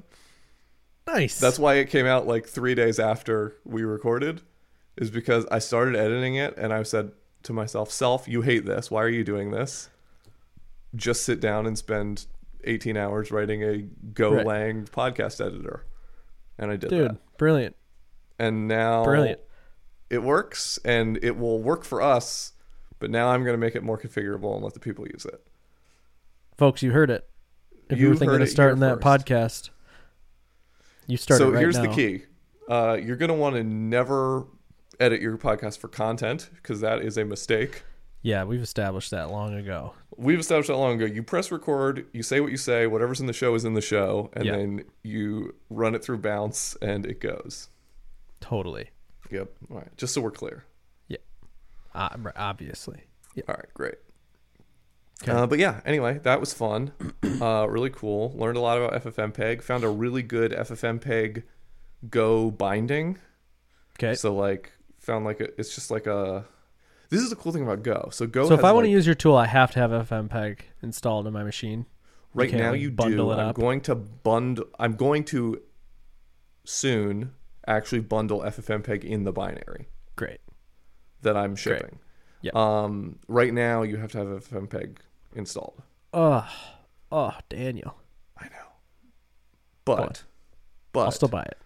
Nice. That's why it came out like three days after we recorded, is because I started editing it and I said to myself, "Self, you hate this. Why are you doing this? Just sit down and spend 18 hours writing a Right. Golang podcast editor." And I did dude. that. Brilliant. And now Brilliant. it works and it will work for us. But now I'm going to make it more configurable and let the people use it. Folks, you heard it. If you, You were thinking of starting that podcast, you start so right here's now. the key uh, you're going to want to never edit your podcast for content because that is a mistake Yeah, we've established that long ago. we've established that long ago you press record you say what you say whatever's in the show is in the show and Yeah. then you run it through bounce and it goes Totally. yep all right just so we're clear Uh, r- obviously. all right great Okay. uh, but yeah anyway that was fun uh, really cool learned a lot about ffmpeg found a really good ffmpeg go binding Okay. So like found like a, it's just like a. This is the cool thing about Go. So Go. So if I want to use your tool, I have to have FFmpeg installed in my machine. right now you bundle do. it I'm up? going to bundle. I'm going to soon actually bundle FFmpeg in the binary Great. that I'm shipping. Great. Yeah. Um. Right now you have to have FFmpeg installed. Oh, oh, Daniel. I know. But, but I'll still buy it.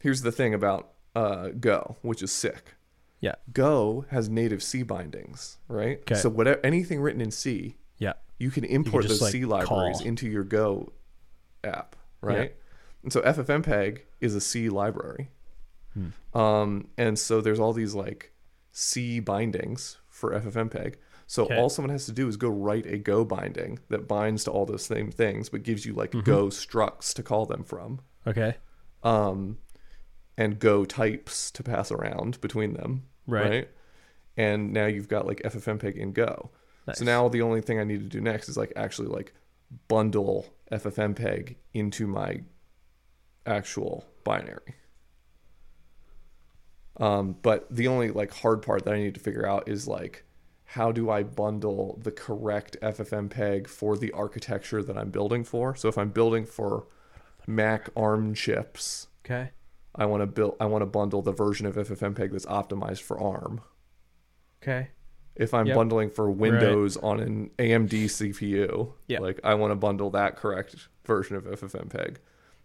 here's the thing about uh, Go, which is sick. Yeah. Go has native C bindings, right? 'Kay. So whatever anything written in C, Yeah. you can import just, those like, C libraries call. into your Go app, right? Yeah. And so FFmpeg is a C library. Hmm. Um, and so there's all these like C bindings for FFmpeg. So Okay. all someone has to do is go write a Go binding that binds to all those same things, but gives you like Mm-hmm. Go structs to call them from, Okay. um, and Go types to pass around between them, Right. And now you've got like FFmpeg in Go. Nice. So now the only thing I need to do next is like actually like bundle FFmpeg into my actual binary. Um, but the only like hard part that I need to figure out is like how do I bundle the correct FFmpeg for the architecture that I'm building for? So if I'm building for Mac ARM chips, Okay. I want to build I want to bundle the version of FFmpeg that's optimized for ARM. Okay. If I'm Yep. bundling for Windows on an AMD CPU, Yeah. like I want to bundle that correct version of FFmpeg.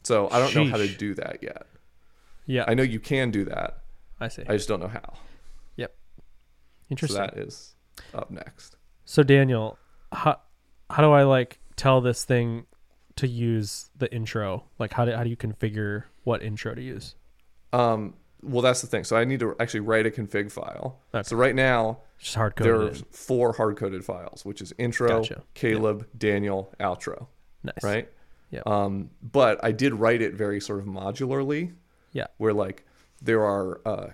So I don't know how to do that yet. Yeah. I know you can do that. I see. I just don't know how. Yep. Interesting. So that is up next. So Daniel, how how do I like tell this thing to use the intro? Like how do how do you configure what intro to use? Um, well, that's the thing. So I need to actually write a config file. Okay. So right now Just hard there are four hard coded files, which is intro, Gotcha. Caleb, Daniel, outro. Nice. Right. Yeah. Um, but I did write it very sort of modularly, Yeah. where like there are uh,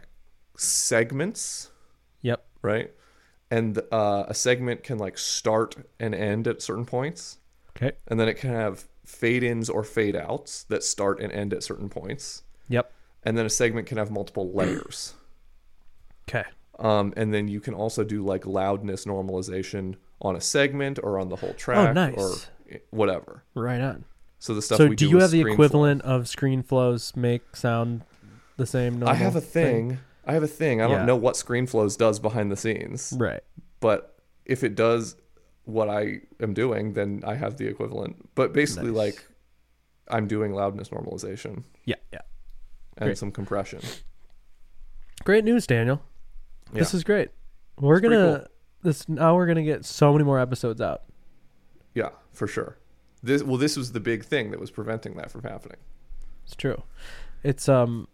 segments, Yep. right? And uh, a segment can like start and end at certain points, Okay. and then it can have fade ins or fade outs that start and end at certain points, Yep. and then a segment can have multiple layers. Okay. Um, and then you can also do like loudness normalization on a segment or on the whole track Oh, nice. or whatever. Right on. So the stuff So we do do you have the equivalent of ScreenFlow's make sound the same? Normal I have a thing. I have a thing. I Yeah. don't know what ScreenFlows does behind the scenes, Right. but if it does what I am doing, then I have the equivalent. But basically, Nice. like I'm doing loudness normalization Yeah. Yeah. and Great. some compression. Great news, Daniel. This Yeah. is great. We're pretty gonna cool. this now we're gonna get so many more episodes out. Yeah, for sure. This well, this was the big thing that was preventing that from happening. It's true. It's um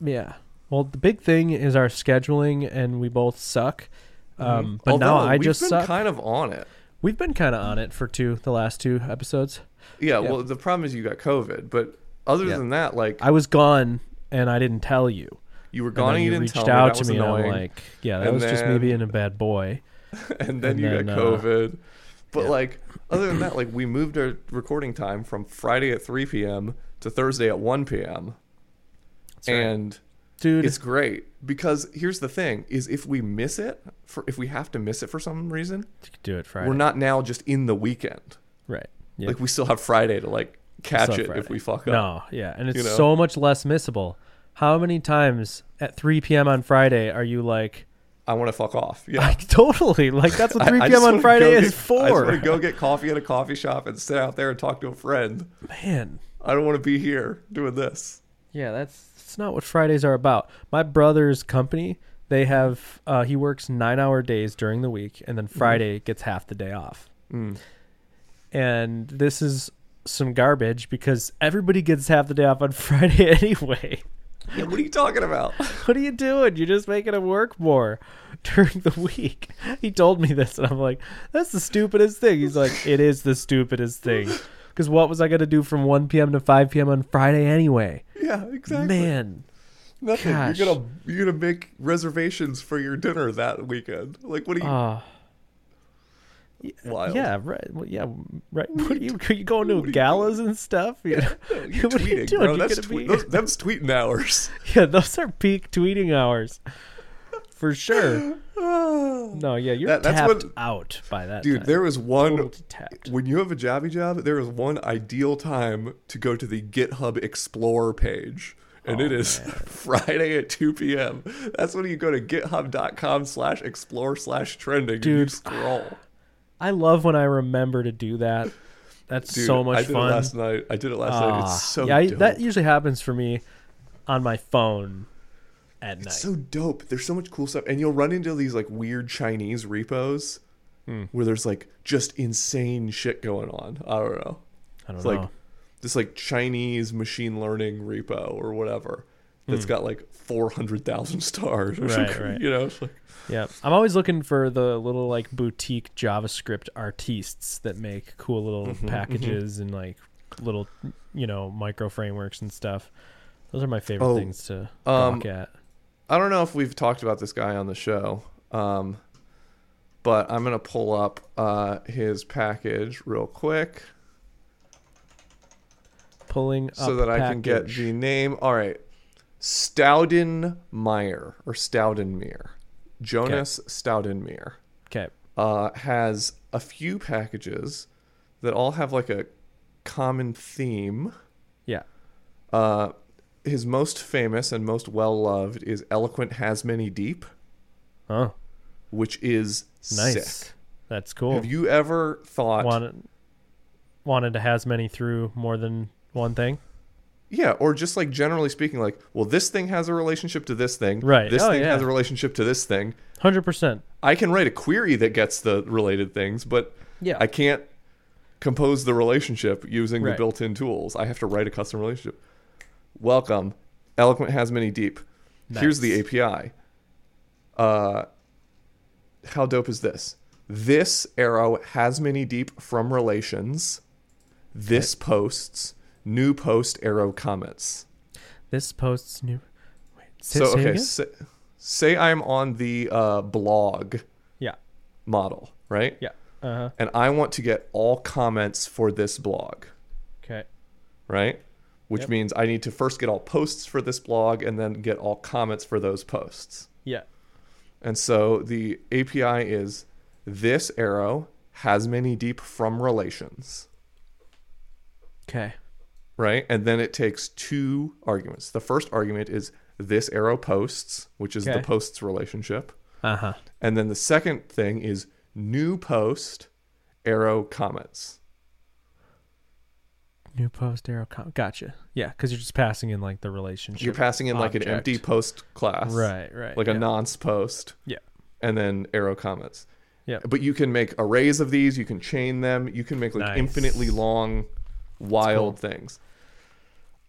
yeah. Well, the big thing is our scheduling and we both suck. Um, but Although now I we've just been suck. kind of on it. We've been kind of on it for two, the last two episodes. Yeah, Yeah. well, the problem is you got COVID, but other Yeah. than that, like I was gone and I didn't tell you. you were And gone then and you, you didn't reached tell me. out that to was me, annoying. and I'm like, yeah, that And was just me then- being a bad boy. and then and you then, got uh, COVID. But like other than that, like we moved our recording time from Friday at 3 p.m. to Thursday at 1 p.m. right. And Dude, it's great because here's the thing: is if we miss it, for if we have to miss it for some reason, you could do it Friday. we're not now just in the weekend. right. Yeah. Like we still have Friday to like catch it Friday. if we fuck up. No, yeah, and it's You know? so much less missable. How many times at 3 p.m. on Friday are you like, I want to fuck off. Yeah. like totally like that's what 3 I p.m. on Friday is get- I just for? want to go get coffee at a coffee shop and sit out there and talk to a friend. Man, I don't want to be here doing this. Yeah, that's that's not what Fridays are about. My brother's company, they have uh, he works nine hour days during the week, and then Friday gets half the day off. Mm. And this is some garbage because everybody gets half the day off on Friday anyway. Yeah, what are you talking about? what are you doing? You're just making him work more during the week. He told me this, and I'm like, that's the stupidest thing. He's like, it is the stupidest thing. Because what was I going to do from 1 p.m. to 5 p.m. on Friday anyway? Yeah, exactly. Man, Nothing. Gosh. You're gonna you're gonna make reservations for your dinner that weekend. Like, what are you? uh, wild. yeah, right. Well, yeah, right. What are you, are you going to galas and stuff? You know? You're what are you tweeting, doing? bro. That's be- Those, them's tweeting hours. Yeah, those are peak tweeting hours. For sure. No, yeah, you're That- that's tapped what- out by that Dude, time. there was one Totally tapped. when you have a jobby job, there is one ideal time to go to the GitHub Explore page. And Oh, it is Friday at 2 p.m. That's when you go to github.com slash explore slash trending and you Dude. scroll. I love when I remember to do that. That's Dude, so much I did fun. it last night. I did it last night. Ah, It's so yeah, I- that usually happens for me on my phone at night. It's so dope. There's so much cool stuff, and you'll run into these like weird Chinese repos Hmm. where there's like just insane shit going on. I don't know. I don't It's know. like this like Chinese machine learning repo or whatever that's got like four hundred thousand stars. Or Hmm. Right, something, right. You know, it's like yeah, I'm always looking for the little like boutique JavaScript artistes that make cool little Mm-hmm, packages and like little, you know, micro frameworks and stuff. Those are my favorite Oh, things to um, gawk at. I don't know if we've talked about this guy on the show, um, but I'm gonna pull up uh, his package real quick. Pulling up so that I can get the name. All right, Staudenmeyer or Staudenmeer, Jonas Staudenmeier Okay. uh, has a few packages that all have like a common theme. Yeah. Uh, his most famous and most well loved is Eloquent Has Many Deep, Oh, which is nice. sick. That's cool. Have you ever thought? wanted wanted to has many through more than one thing? Yeah, or just like generally speaking, like, well, this thing has a relationship to this thing. Right. This Oh, thing yeah. has a relationship to this thing. Hundred percent. I can write a query that gets the related things, but Yeah. I can't compose the relationship using the built-in tools. I have to write a custom relationship. Welcome. Eloquent has many deep. Here's the API. Uh, how dope is this? This arrow has many deep from relations. This posts new post arrow comments. This posts new. Wait. Say, so say okay, say, say I'm on the uh, blog Yeah. model, right? Yeah. Uh huh. and I want to get all comments for this blog, Okay. right? Which Yep. means I need to first get all posts for this blog and then get all comments for those posts. Yeah. And so the API is this arrow has many deep from relations, Okay. right? And then it takes two arguments. The first argument is this arrow posts, which is Okay. the posts relationship. Uh huh. And then the second thing is new post arrow comments. New post arrow. Com- gotcha. Yeah, because you're just passing in like the relationship. You're passing in like an empty post class. Right. Right. like yeah. a nonce post. Yeah. And then arrow comments. Yeah. But you can make arrays of these. You can chain them. You can make like Nice. infinitely long, wild things.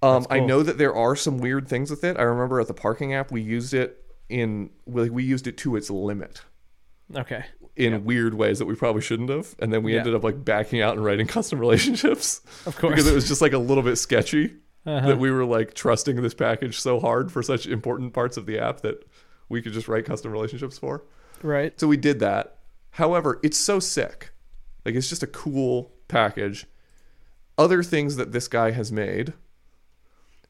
Um, That's I know that there are some weird things with it. I remember at the parking app we used it in like we used it to its limit. Okay. In weird ways that we probably shouldn't have, and then we Yeah. ended up like backing out and writing custom relationships Of course. because it was just like a little bit sketchy Uh-huh. that we were like trusting this package so hard for such important parts of the app that we could just write custom relationships for. right. So we did that. However, it's so sick. Like it's just a cool package. Other things that this guy has made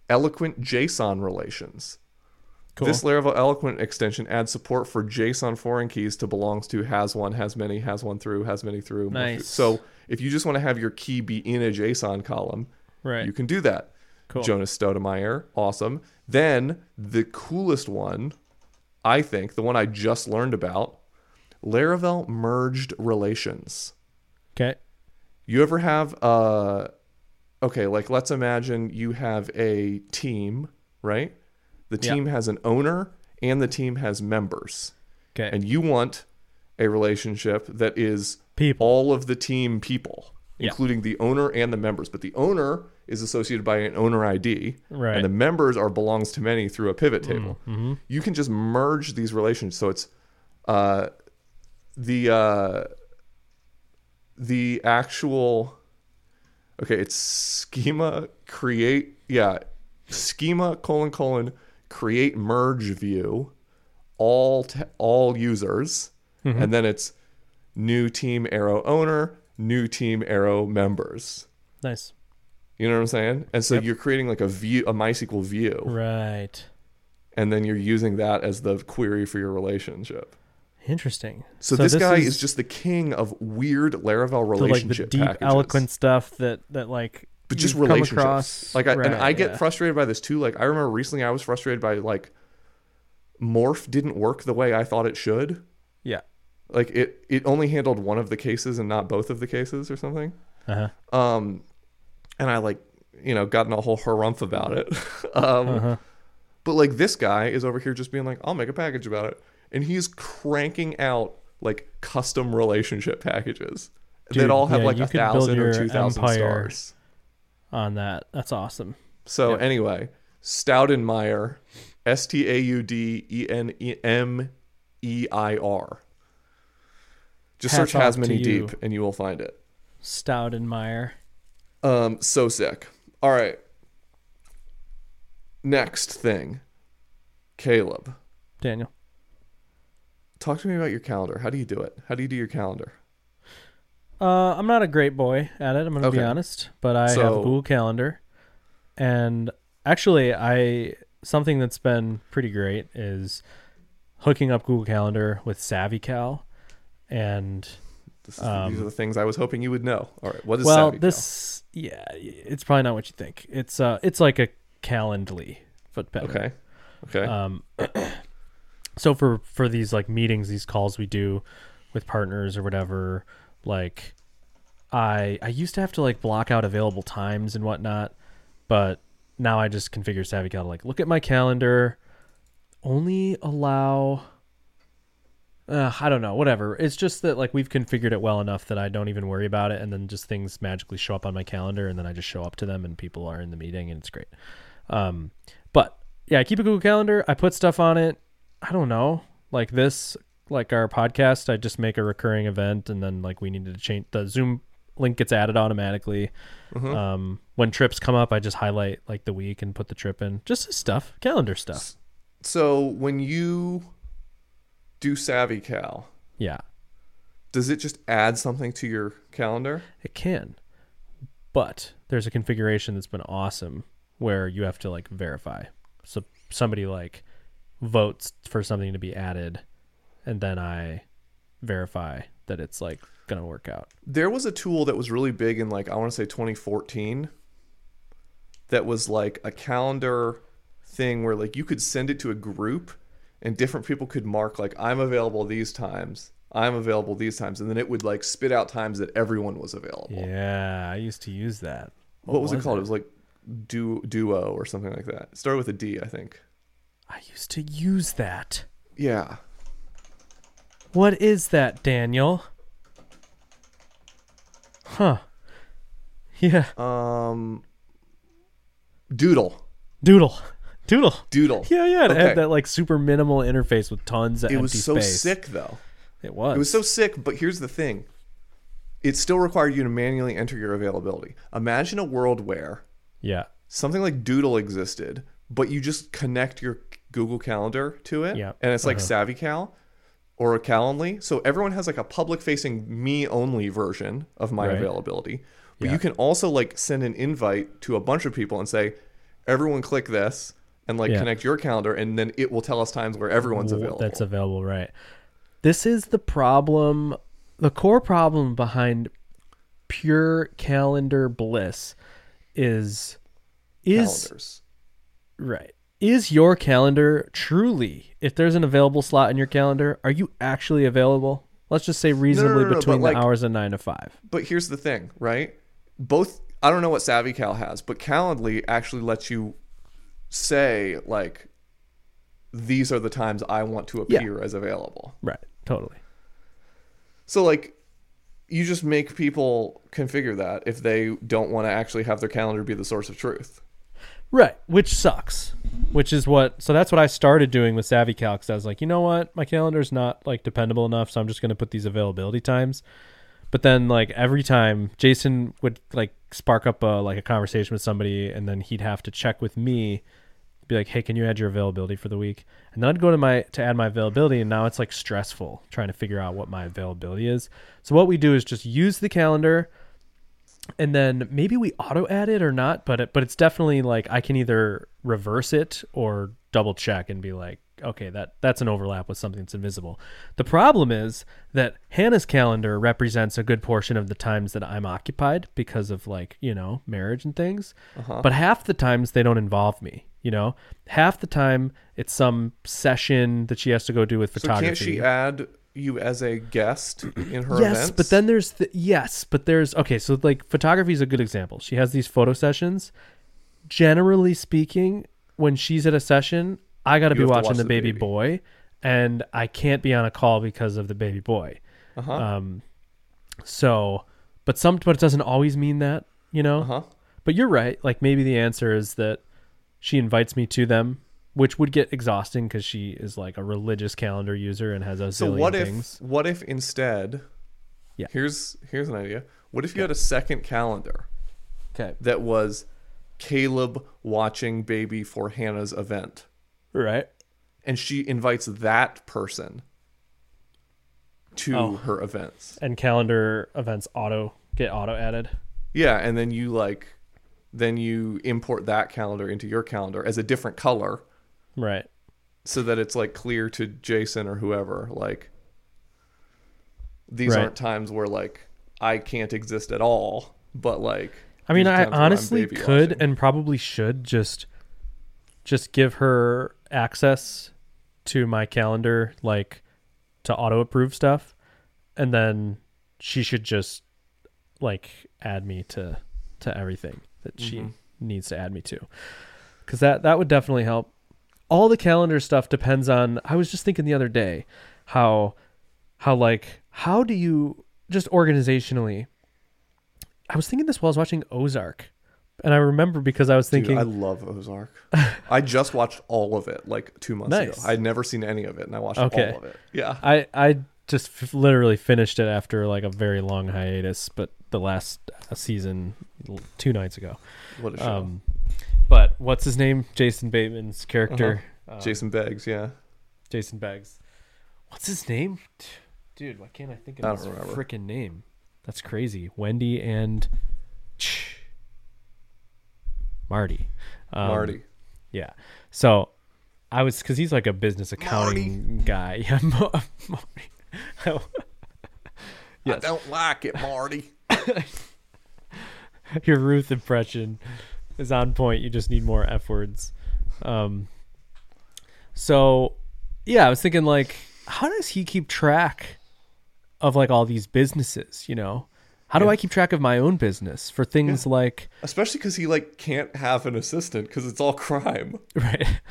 eloquent JSON relations. Cool. This Laravel Eloquent extension adds support for JSON foreign keys to belongs to, has one, has many, has one through, has many through. Nice. So if you just want to have your key be in a JSON column, right. you can do that. Cool. Jonas Staudenmeier, awesome. Then the coolest one, I think, the one I just learned about, Laravel merged relations. okay. You ever have uh okay, like let's imagine you have a team, right? The team has an owner and the team has members. Okay. And you want a relationship that is People. all of the team people, including the owner and the members. But the owner is associated by an owner ID, Right. And the members are belongs to many through a pivot table. mm-hmm. You can just merge these relations, so it's uh, the uh, the actual okay. It's schema create yeah schema colon colon create merge view all t- all users, Mm-hmm. and then it's new team arrow owner, new team arrow members. Nice. You know what I'm saying? And so you're creating like a view, a MySQL view, Right. and then you're using that as the query for your relationship. Interesting. So, this, guy is, just the king of weird Laravel the, like the relationship deep, eloquent stuff that that like. But just relationships. across- like, I, and I get yeah. frustrated by this too. Like, I remember recently I was frustrated by like Morph didn't work the way I thought it should. Yeah. Like it, it only handled one of the cases and not both of the cases or something. Uh huh. Um, and I like, you know, gotten a whole harumph about it. um, Uh-huh. But like this guy is over here just being like, I'll make a package about it, and he's cranking out like custom relationship packages Dude, that all have yeah, like a thousand or two thousand stars. On that. That's awesome. So Yep. anyway, Staudenmeier, S T A U D E N E M E I R. Just Hats search off Has to Many you. Deep and you will find it. Staudenmeier. Um, so sick. All right. Next thing, Caleb. Daniel. Talk to me about your calendar. How do you do it? How do you do your calendar? Uh, I'm not a great boy at it. I'm gonna be honest, but I have So- Google Calendar, and actually, I something that's been pretty great is hooking up Google Calendar with SavvyCal, and This is, Um, these are the things I was hoping you would know. All right. What is well, SavvyCal? this yeah, it's probably not what you think. It's uh, it's like a Calendly, but better. Okay. Okay. Um, so for for these like meetings, these calls we do with partners or whatever, like I I used to have to like block out available times and whatnot, but now I just configure SavvyCal to like look at my calendar, only allow. Uh, I don't know, whatever. It's just that like we've configured it well enough that I don't even worry about it, and then just things magically show up on my calendar, and then I just show up to them, and people are in the meeting, and it's great. Um, but yeah, I keep a Google Calendar. I put stuff on it. I don't know, like this, like our podcast. I just make a recurring event, and then like we needed to change the Zoom link gets added automatically. Mhm. Um, when trips come up, I just highlight like the week and put the trip in. Just stuff, calendar stuff. so when you do SavvyCal, Yeah, does it just add something to your calendar? it can, but there's a configuration that's been awesome where you have to like verify. So somebody like votes for something to be added, and then I verify that it's like gonna work out. There was a tool that was really big in like I want to say 2014 that was like a calendar thing where like you could send it to a group and different people could mark like I'm available these times. I'm available these times and then it would like spit out times that everyone was available. Yeah, I used to use that. What, was, it called? It was like du- duo or something like that. It started with a D, I think. I used to use that. Yeah. What is that, Daniel? Huh. Yeah. Um Doodle. Doodle. Doodle. Doodle. Yeah, yeah. It Okay. had that like super minimal interface with tons of It empty was so space. sick though. It was. It was so sick, but here's the thing. It still required you to manually enter your availability. Imagine a world where yeah. something like Doodle existed, but you just connect your Google Calendar to it, Yeah. and it's like Uh-huh. SavvyCal or a Calendly. So everyone has like a public-facing me-only version of my Right. availability. But Yeah. you can also like send an invite to a bunch of people and say, "Everyone click this." And like Yeah. connect your calendar, and then it will tell us times where everyone's available. That's available, right? This is the problem. The core problem behind pure calendar bliss is is calendars. right. Is your calendar truly? If there's an available slot in your calendar, are you actually available? Let's just say reasonably no, no, between the like- hours of nine to five. But here's the thing, right? Both I don't know what SavvyCal has, but Calendly actually lets you say like these are the times I want to Yeah. appear as available. Right. Totally. So like you just make people configure that if they don't want to actually have their calendar be the source of truth. Right, which sucks. Which is what so that's what I started doing with SavvyCal. 'cause I was like, you know what, my calendar's not like dependable enough, so I'm just gonna put these availability times. But then like every time Jason would like spark up a like a conversation with somebody, and then he'd have to check with me, be like, hey, can you add your availability for the week? And then I'd go to my to add my availability, and now it's like stressful trying to figure out what my availability is. So what we do is just use the calendar and then maybe we auto add it or not but it, but it's definitely like i can either reverse it or double check and be like okay that that's an overlap with something that's invisible. The problem is that hannah's calendar represents a good portion of the times that i'm occupied because of like you know marriage and things uh-huh. but half the times they don't involve me you know? Half the time it's some session that she has to go do with So photography can't she add you as a guest in her yes events? but then there's the yes but there's okay so like photography is a good example she has these photo sessions generally speaking when she's at a session i got to You be have to watching watch the the baby, baby. boy and i can't be on a call because of the baby boy uh-huh. um so but some but it doesn't always mean that you know uh-huh. but you're right like maybe the answer is that she invites me to them which would get exhausting because she is like a religious calendar user and has a So zillion what if things what if instead Yeah. Here's here's an idea. What if you had a second calendar okay that was Caleb watching baby for Hannah's event right and she invites that person to Oh. her events. and calendar events auto get auto added. Yeah, and then you like then you import that calendar into your calendar as a different color Right. so that it's like clear to Jason or whoever like these Right. aren't times where like I can't exist at all, but like I mean, I times where I'm honestly could watching. and probably should just just give her access to my calendar like to auto approve stuff and then she should just like add me to to everything that she Mhm. needs to add me to cuz that that would definitely help all the calendar stuff depends on I was just thinking the other day how how like how do you just organizationally I was thinking this while I was watching Ozark and I remember because I was Dude, thinking I love Ozark. I just watched all of it like 2 months Nice. ago. I'd never seen any of it and I watched Okay. all of it. Yeah. I I just f- literally finished it after like a very long hiatus, but the last uh, season two nights ago. What a show. Um, but what's his name? Jason Bateman's character, um, Jason Beggs, yeah. Jason Beggs. What's his name, dude? Why can't I think of I his freaking name? That's crazy. Wendy and Marty. Um, Marty. Yeah. So I was because he's like a business accounting guy. Yeah, Marty. I don't like it, Marty. Your Ruth impression is on point. You just need more F words. Um. So, yeah, I was thinking like, how does he keep track of like all these businesses? You know, how do Yeah. I keep track of my own business for things like Especially because he like can't have an assistant because it's all crime. right?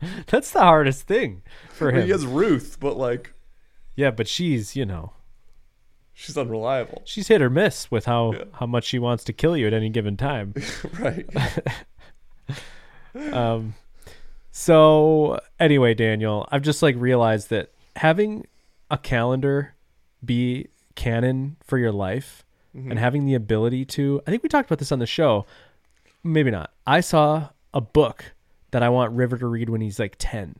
That's the hardest thing for him. he has Ruth, but like Yeah, but she's you know she's unreliable. she's hit or miss with how Yeah. how much she wants to kill you at any given time. right. um so anyway, Daniel, I've just like realized that having a calendar be canon for your life Mm-hmm. and having the ability to I think we talked about this on the show. Maybe not. I saw a book that I want River to read when he's like 10.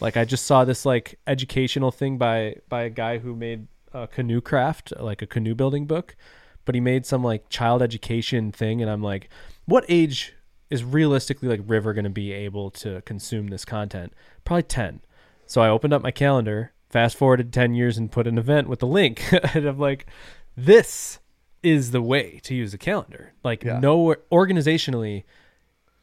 Like I just saw this like educational thing by by a guy who made a canoe craft, like a canoe building book, but he made some like child education thing and I'm like, what age is realistically like River going to be able to consume this content? Probably 10. So I opened up my calendar, fast forwarded 10 years and put an event with the link and I'm like, this is the way to use a calendar. Like Yeah. no organizationally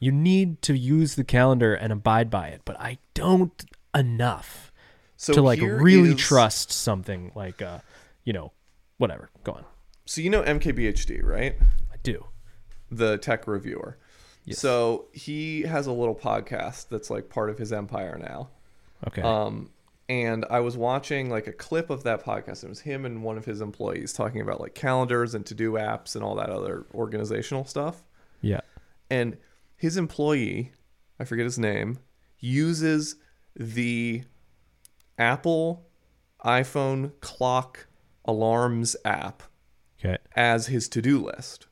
you need to use the calendar and abide by it, but I don't enough So to like really is- trust something like uh you know whatever go on So you know MKBHD, right? i do The tech reviewer. Yes. So he has a little podcast that's like part of his empire now. okay Um, and I was watching like a clip of that podcast. It was him and one of his employees talking about like calendars and to do apps and all that other organizational stuff. yeah And his employee, I forget his name, uses the Apple iPhone clock alarms app okay. as his to do list.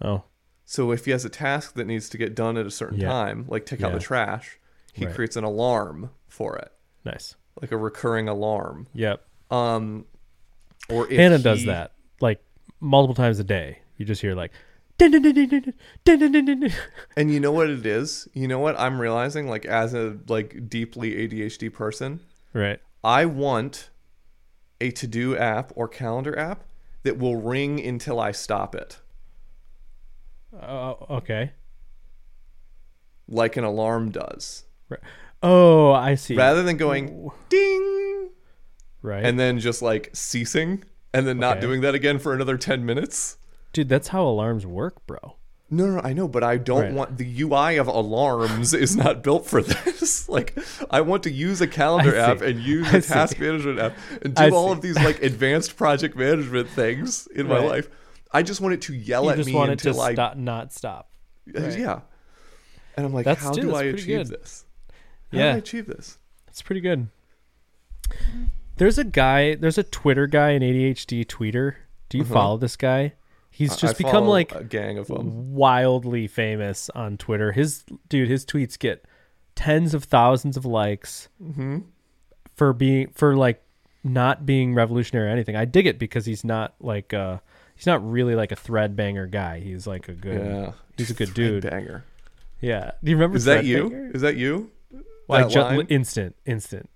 Oh. So if he has a task that needs to get done at a certain yeah. time, like take yeah. out the trash, he right. creates an alarm for it. Nice. Like a recurring alarm. Yep. Um or Hannah he... does that like multiple times a day. You just hear like and you know what it is? You know what I'm realizing like as a like deeply ADHD person? Right. I want a to do app or calendar app that will ring until I stop it, uh, okay. Like an alarm does, right. oh i see. Rather than going ding right. and then just like ceasing and then not Okay. doing that again for another 10 minutes. dude that's how alarms work bro No, no, I know, but I don't Right. want the UI of alarms is not built for this. like, I want to use a calendar app and use I a task see. management app and do I all see. of these like advanced project management things in my life. I just want it to yell you at me want it to until I stop not stop uh, Right. yeah. And I'm like, That's- how do that's I achieve this? How Yeah. do I achieve this? It's pretty good. There's a guy, there's a Twitter guy, an ADHD tweeter. Do you uh-huh. follow this guy? He's just. I become like a gang of them. wildly famous on Twitter. His dude, his tweets get tens of thousands of likes Mm-hmm. for being for like not being revolutionary or anything. I dig it because he's not like uh he's not really like a thread banger guy. He's like a good Yeah. he's a good dude. Banger. Yeah. Do you remember Is that you? Threadbanger? Is that you? Like That ju- line? instant, instant.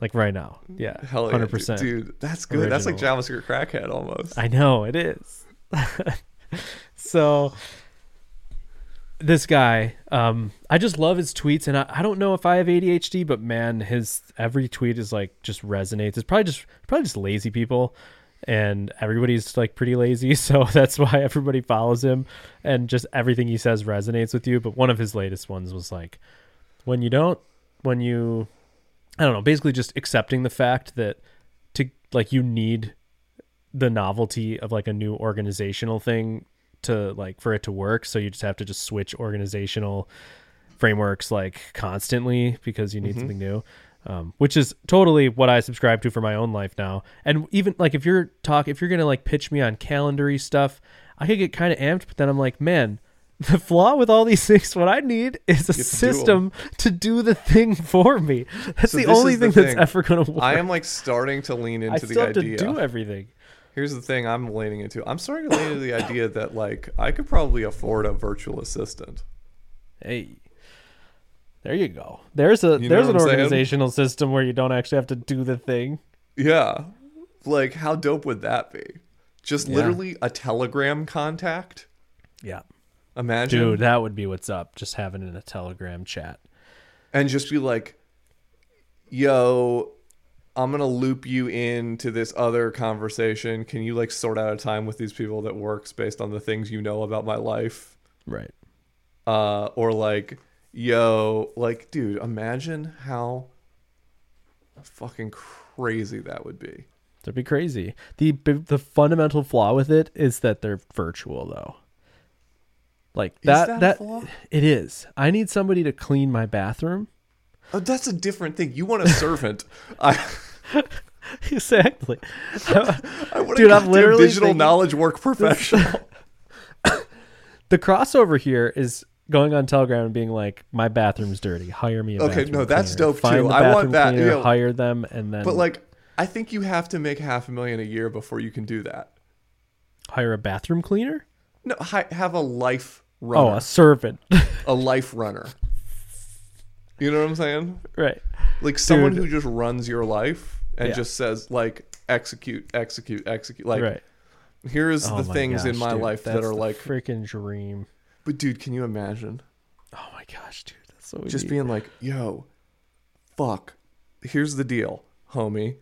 Like right now. Yeah. Hell yeah, Hundred dude. percent. Dude, that's good. That's like Original. JavaScript crackhead almost. I know it is. so this guy, um, I just love his tweets, and I, I don't know if I have ADHD, but man, his every tweet is like just resonates. It's probably just probably just lazy people, and everybody's like pretty lazy, so that's why everybody follows him, and just everything he says resonates with you. But one of his latest ones was like, when you don't, when you, I don't know, basically just accepting the fact that to like you need the novelty of like a new organizational thing to like for it to work. So you just have to just switch organizational frameworks like constantly because you need something new um, which is totally what i subscribe to for my own life now. And even like if you're talk if you're gonna like pitch me on calendary stuff i could get kind of amped but then i'm like man the flaw with all these things what i need is a to do system to do the thing for me. That's So the only the thing, that's ever gonna work. I am like starting to lean I into still the idea. to do everything Here's the thing I'm leaning into. I'm starting to lean into the idea that like I could probably afford a virtual assistant. Hey, there you go. There's a You there's an I'm saying? organizational system where you don't actually have to do the thing. Yeah. Like how dope would that be? Just Yeah. literally a telegram contact. Yeah, Imagine. dude, that would be what's up. Just having in a Telegram chat. and just be like, "Yo, I'm gonna loop you into this other conversation. Can you like sort out a time with these people that works based on the things you know about my life?" Right. Uh, or like, "Yo, like, dude, imagine how fucking crazy that would be." That'd be crazy. the The fundamental flaw with it is that they're virtual, though. Like that. that a that flaw? it is. I need somebody to clean my bathroom. Oh, that's a different thing. You want a servant. I exactly. I Dude, I'm literally digital thinking- knowledge work professional. the crossover here is going on Telegram and being like, "My bathroom's dirty. Hire me a Okay, no, that's cleaner. dope, Find too. I want that, cleaner, you know. hire them, and then but like, I think you have to make half a million a year before you can do that. hire a bathroom cleaner. No, hi, have a life runner. Oh, a servant. a life runner. You know what I'm saying? right. Like someone Dude. who just runs your life and Yeah. just says like execute, execute, execute. Like right. here's Oh the things in my dude, life that are like. freaking dream. But dude, can you imagine Oh my gosh, dude, that's so just being like, yo, fuck. Here's the deal, homie.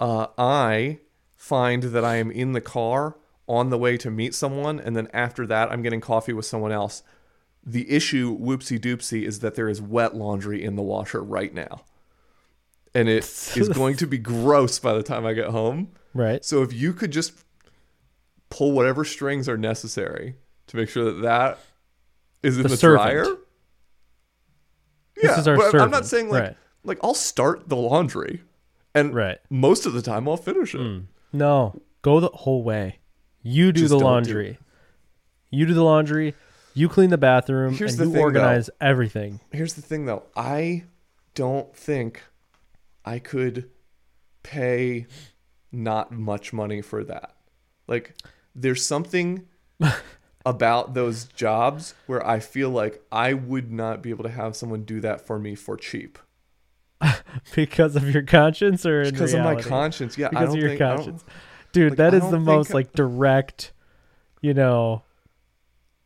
Uh, I find that I am in the car on the way to meet someone, and then after that, I'm getting coffee with someone else. The issue, whoopsie doopsie, is that there is wet laundry in the washer right now. And it is going to be gross by the time I get home. right. So if you could just pull whatever strings are necessary to make sure that that is in The the, servant. dryer. This yeah, is our but I'm not saying like Right. like I'll start the laundry, and Right. most of the time I'll finish it. Mm. No, go the whole way. You do Just the don't do laundry. You do the laundry. You clean the bathroom, Here's and the you thing, though. organize everything. Here's the thing though, I don't think I could pay not much money for that. Like there's something about those jobs where I feel like I would not be able to have someone do that for me for cheap. because of your conscience or Because of my conscience. Yeah, I because of your think conscience dude like, that is the most I- like direct you know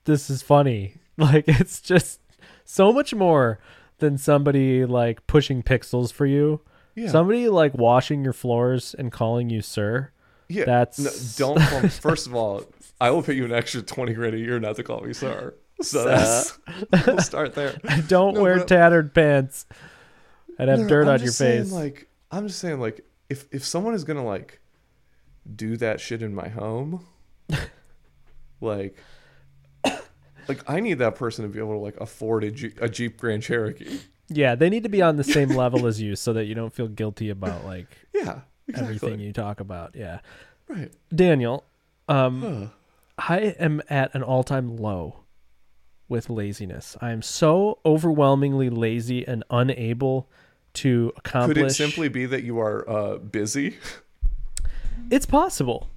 this is funny like it's just so much more than somebody like pushing pixels for you yeah. somebody like washing your floors and calling you sir Yeah, That's- no, don't. Call me, first of all, I will pay you an extra twenty grand a year not to call me sir. So that's we'll start there. don't No, wear but- tattered pants and have No, dirt I'm on your saying, face Like I'm just saying, like if if someone is gonna like do that shit in my home, like. Like I need that person to be able to like afford a Jeep, a Jeep Grand Cherokee. Yeah they need to be on the same level as you so that you don't feel guilty about like Yeah, exactly. everything you talk about yeah Right. daniel um Huh. I am at an all time low with laziness. I am so overwhelmingly lazy and unable to accomplish. Could it simply be that you are uh, busy? It's possible.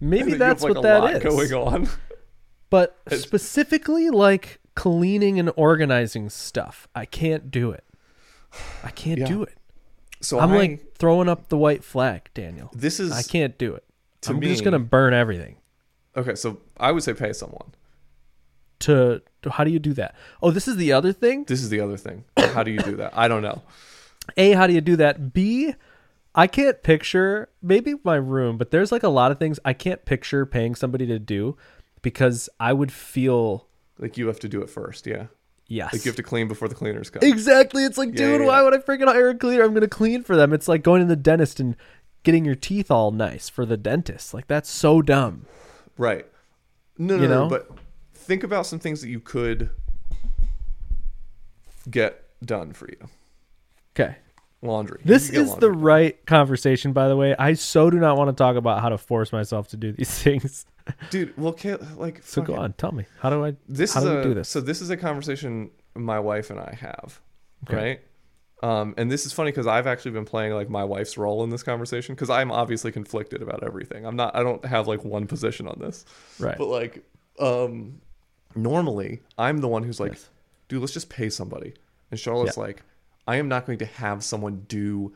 Maybe that that's what like, a that lot is. going on. But It's- specifically, like cleaning and organizing stuff, I can't do it. I can't Yeah. do it. So I'm I, like throwing up the white flag, Daniel. this is I can't do it. I'm me- just gonna burn everything. okay. So I would say pay someone. To, to how do you do that? Oh, this is the other thing. This is the other thing. How do you do that? I don't know. A, how do you do that? B, I can't picture maybe my room, but there's like a lot of things I can't picture paying somebody to do because I would feel Like you have to do it first. Yeah. yes. Like you have to clean before the cleaners come. exactly. It's like, Yeah, dude, yeah, why yeah. would I freaking hire a cleaner? I'm gonna clean for them. It's like going to the dentist and getting your teeth all nice for the dentist. Like that's so dumb. Right. No, no, You no. But think about some things that you could get done for you. Okay. Laundry. This is the right conversation, by the way. I so do not want to talk about how to force myself to do these things. dude. Well, can't, like So go on, tell me. How do I This how is do a do this? so this is a conversation my wife and I have, Okay. right? Um, and this is funny because I've actually been playing like my wife's role in this conversation because I'm obviously conflicted about everything. I'm not. I don't have like one position on this. right. But like, um, normally I'm the one who's like, Yes. dude, let's just pay somebody. And Charlotte's like, I am not going to have someone do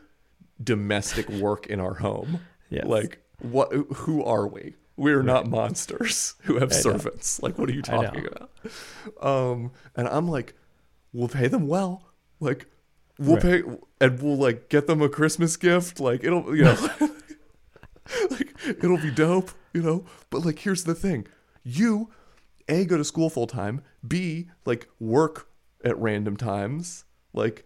domestic work in our home. Yes. Like, what? Who are we? We're not monsters who have I know. servants. Like, what are you talking about? Um, and I'm like, we'll pay them well. Like, we'll Right. pay, and we'll like get them a Christmas gift. Like, it'll, you know, like it'll be dope, you know. But like, here's the thing: you, a, go to school full time. B, like work at random times. Like,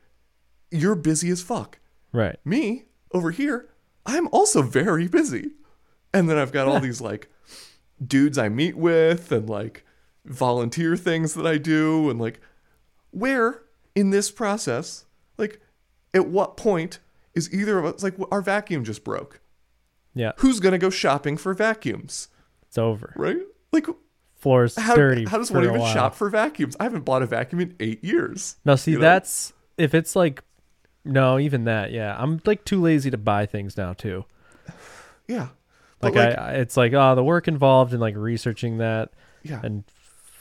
you're busy as fuck. right. Me over here, I'm also very busy. And then I've got all these like dudes I meet with and like volunteer things that I do and like where in this process, like at what point is either of us like our vacuum just broke. Yeah, Who's gonna go shopping for vacuums, it's over. right? Like, Floor's how, dirty. how does one even shop for vacuums? I haven't bought a vacuum in eight years. Now see, you know? that's if it's like, no, even that. Yeah, I'm like too lazy to buy things now too. Yeah, but Like, I, I, it's like oh, the work involved in like researching that yeah, and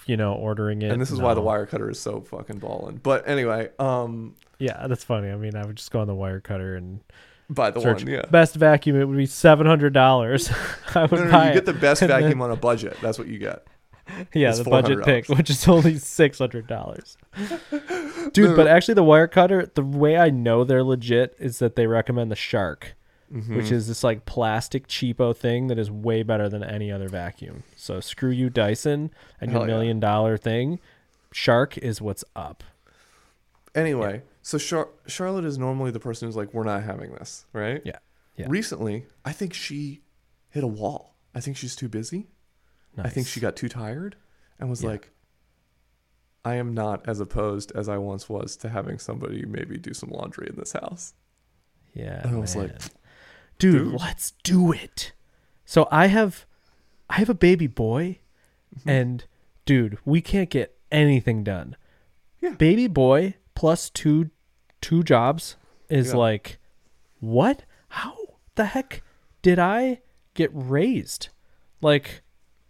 you know ordering it. and this is why the Wirecutter is so fucking ballin'. But anyway, um, Yeah, that's funny. I mean, I would just go on the Wirecutter and buy the search one, yeah. best vacuum. It would be seven hundred dollars. I would No, no, no, buy you it. get the best vacuum on a budget. That's what you get. yeah, the budget pick, which is only six hundred dollars. Dude, but actually, the Wirecutter. The way I know they're legit is that they recommend the Shark, Mm-hmm. which is this like plastic cheapo thing that is way better than any other vacuum. So screw you, Dyson, and your yeah. million dollar thing. Shark is what's up. Anyway, so Char- Charlotte is normally the person who's like, we're not having this, right? Yeah. Yeah. Recently, I think she hit a wall. I think she's too busy. I think she got too tired and was Yeah. like, I am not as opposed as I once was to having somebody maybe do some laundry in this house. Yeah. And I was like, dude, dude. let's do it. So I have I have a baby boy Mm-hmm. and dude, we can't get anything done. Yeah. Baby boy plus two two jobs is Yeah. like what? How the heck did I get raised? Like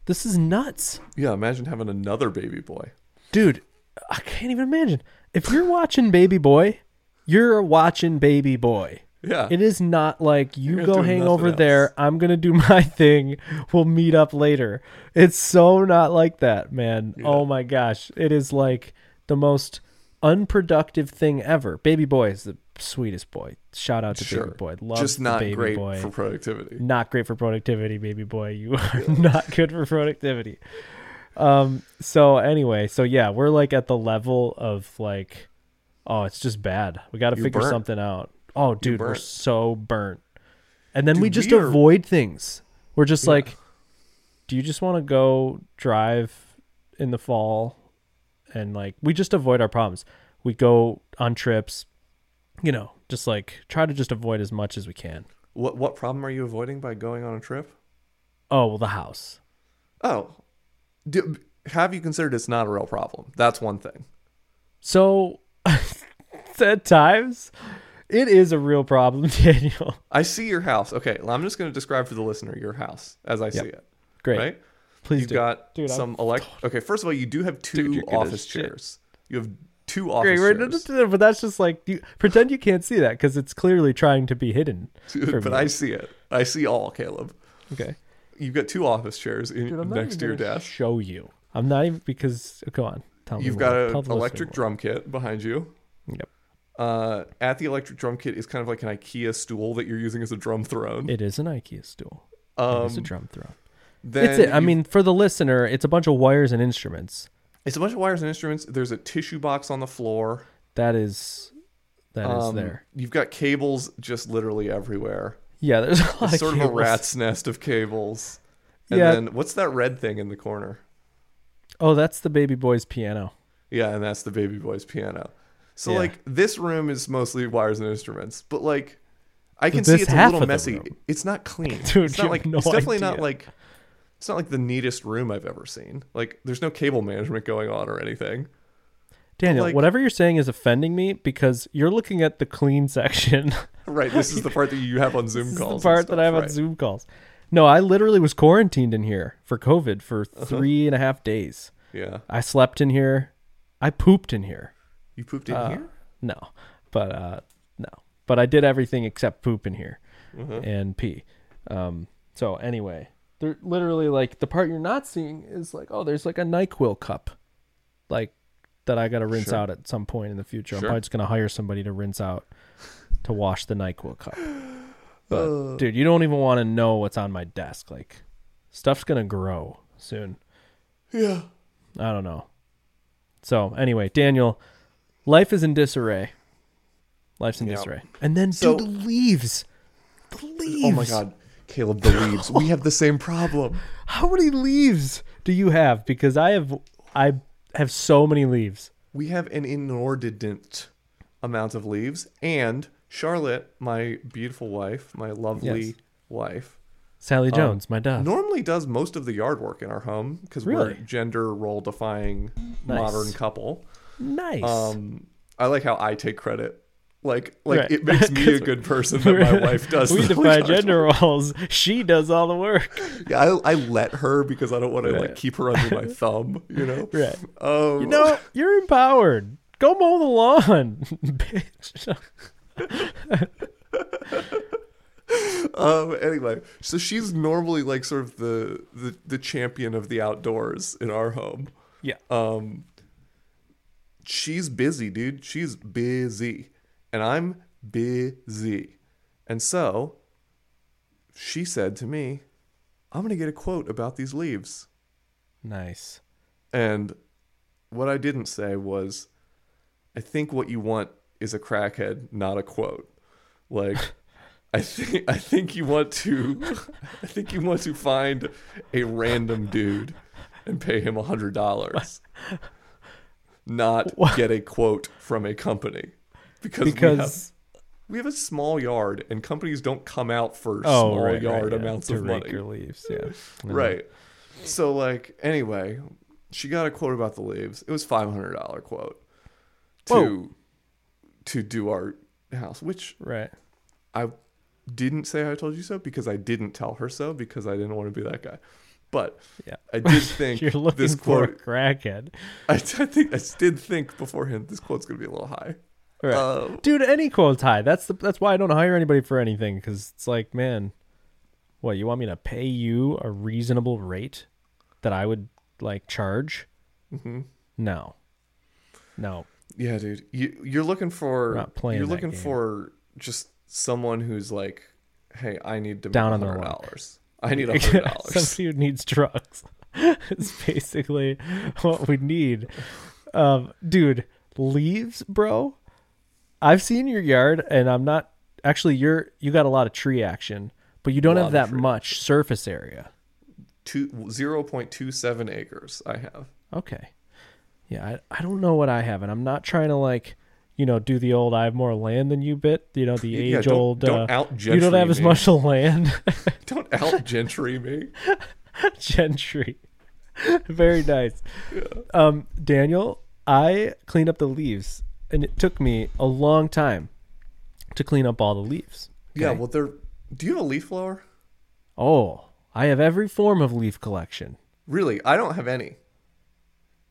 this is nuts. Yeah, imagine having another baby boy. Dude, I can't even imagine. If you're watching Baby Boy, you're watching Baby Boy. Yeah. It is not like you go hang over else. there. I'm gonna do my thing. We'll meet up later. It's so not like that, man. Yeah. Oh my gosh, it is like the most unproductive thing ever. Baby boy is the sweetest boy. Shout out to Sure. baby boy. Love Just not baby great boy. for productivity. not great for productivity, baby boy. You are not good for productivity. Um. So anyway, so yeah, we're like at the level of like, oh, it's just bad. We got to figure burnt. something out. Oh, dude, we're so burnt. And then Dude, we just we are- avoid things. We're just Yeah. like, do you just want to go drive in the fall? And like, we just avoid our problems. We go on trips, you know, just like try to just avoid as much as we can. What what problem are you avoiding by going on a trip? Oh, well, the house. Oh, do, have you considered it's not a real problem? That's one thing. So at times it is a real problem, Daniel. I see your house. Okay, well, I'm just going to describe for the listener your house as I see it. Great. Right? Please You've do. got Dude, I'm- some elect. Okay, first of all, you do have two Dude, you're good as office shit. chairs. You have two Great, office we're- chairs. but that's just like you pretend you can't see that because it's clearly trying to be hidden. for but me. I see it. I see all, Caleb. Okay. You've got two office chairs in, Dude, next to your gonna desk. Show you. I'm not even because go on. Tell me You've more. got an electric drum kit behind you. Yep. Uh, at the electric drum kit is kind of like an IKEA stool that you're using as a drum throne. It is an IKEA stool. um, it's a drum throne. then It's it. I mean, for the listener, it's a bunch of wires and instruments. It's a bunch of wires and instruments. There's a tissue box on the floor. That is that is Um, there. You've got cables just literally everywhere. Yeah, there's a lot It's of sort of a rat's nest of cables. And Yeah. then what's that red thing in the corner? Oh, that's the baby boy's piano. Yeah, and that's the baby boy's piano. So Yeah. like this room is mostly wires and instruments, but like I can This see it's a little messy. It's not clean. Dude, it's not like no it's definitely not like it's not like the neatest room I've ever seen. Like there's no cable management going on or anything. Daniel, like- whatever you're saying is offending me because you're looking at the clean section. Right. This is the part that you have on Zoom calls. the part that I have stuff, on. Zoom calls. No, I literally was quarantined in here for COVID for Uh-huh. three and a half days. Yeah. I slept in here. I pooped in here. You pooped in Uh, here? No, but uh, no, but I did everything except poop in here Uh-huh. and pee. Um, so anyway, they're literally like the part you're not seeing is like, oh, there's like a Nyquil cup, like that I gotta rinse Sure. out at some point in the future. I'm probably just gonna hire somebody to rinse out to wash the Nyquil cup. But Uh. dude, you don't even want to know what's on my desk. Like, stuff's gonna grow soon. Yeah. I don't know. So anyway, Daniel, life is in disarray. Life's in Yeah. disarray. And then So- dude, the leaves. The leaves. Oh my god. Caleb, the leaves. we have the same problem. How many leaves do you have? Because I have I have so many leaves. We have an inordinate amount of leaves, and Charlotte, my beautiful wife, my lovely Yes. wife, Sally Jones, my dove. Normally does most of the yard work in our home because we're a gender role defying Nice. modern couple. nice. Um, I like how I take credit. Like, like Right. it makes me a good person that my wife does. we yard gender roles. She does all the work. Yeah, I, I let her because I don't want to like keep her under my thumb. You know. Right. Um, You know, you're empowered. Go mow the lawn, bitch. Um. Anyway, so she's normally like sort of the the the champion of the outdoors in our home. Yeah. Um. She's busy, dude. She's busy, and I'm busy, and so she said to me, "I'm gonna get a quote about these leaves." Nice. And what I didn't say was, I think what you want is a crackhead, not a quote. Like, I think I think you want to, I think you want to find a random dude and pay him a hundred dollars, not get a quote from a company, because, we have we have a small yard and companies don't come out for oh, small right, yard right, amounts to of rake money. your leaves. Yeah. Mhm. Right. So like anyway, she got a quote about the leaves. It was five hundred dollar quote to Whoa. to do our house, which Right. I didn't say I told you so because I didn't tell her so because I didn't want to be that guy. But Yeah. I did think You're looking this for a quote. crackhead. I, I think I did think beforehand this quote's gonna be a little high. Right. Uh, Dude, any quote's high. That's the, that's why I don't hire anybody for anything because it's like, man, what you want me to pay you a reasonable rate that I would like charge? mhm. No, no. Yeah, dude. You you're looking for We're not playing you're looking game. for just someone who's like, hey, I need to Down on their dollars. I need a hundred dollars. Somebody who needs drugs. it's basically what we need. Um, dude, leaves, bro. I've seen your yard, and I'm not actually. You're you got a lot of tree action, but you don't have that much surface area. two zero point two seven acres I have. Okay. Yeah, I, I don't know what I have, and I'm not trying to like, you know, do the old I have more land than you bit. You know, the Yeah, age don't- old. don't uh, out you don't have as much land. Don't out gentry me. Gentry. Very nice. Um, Daniel, I cleaned up the leaves, and it took me a long time to clean up all the leaves. Yeah, well, they're. Do you have a leaf blower? Oh, I have every form of leaf collection. Really, I don't have any.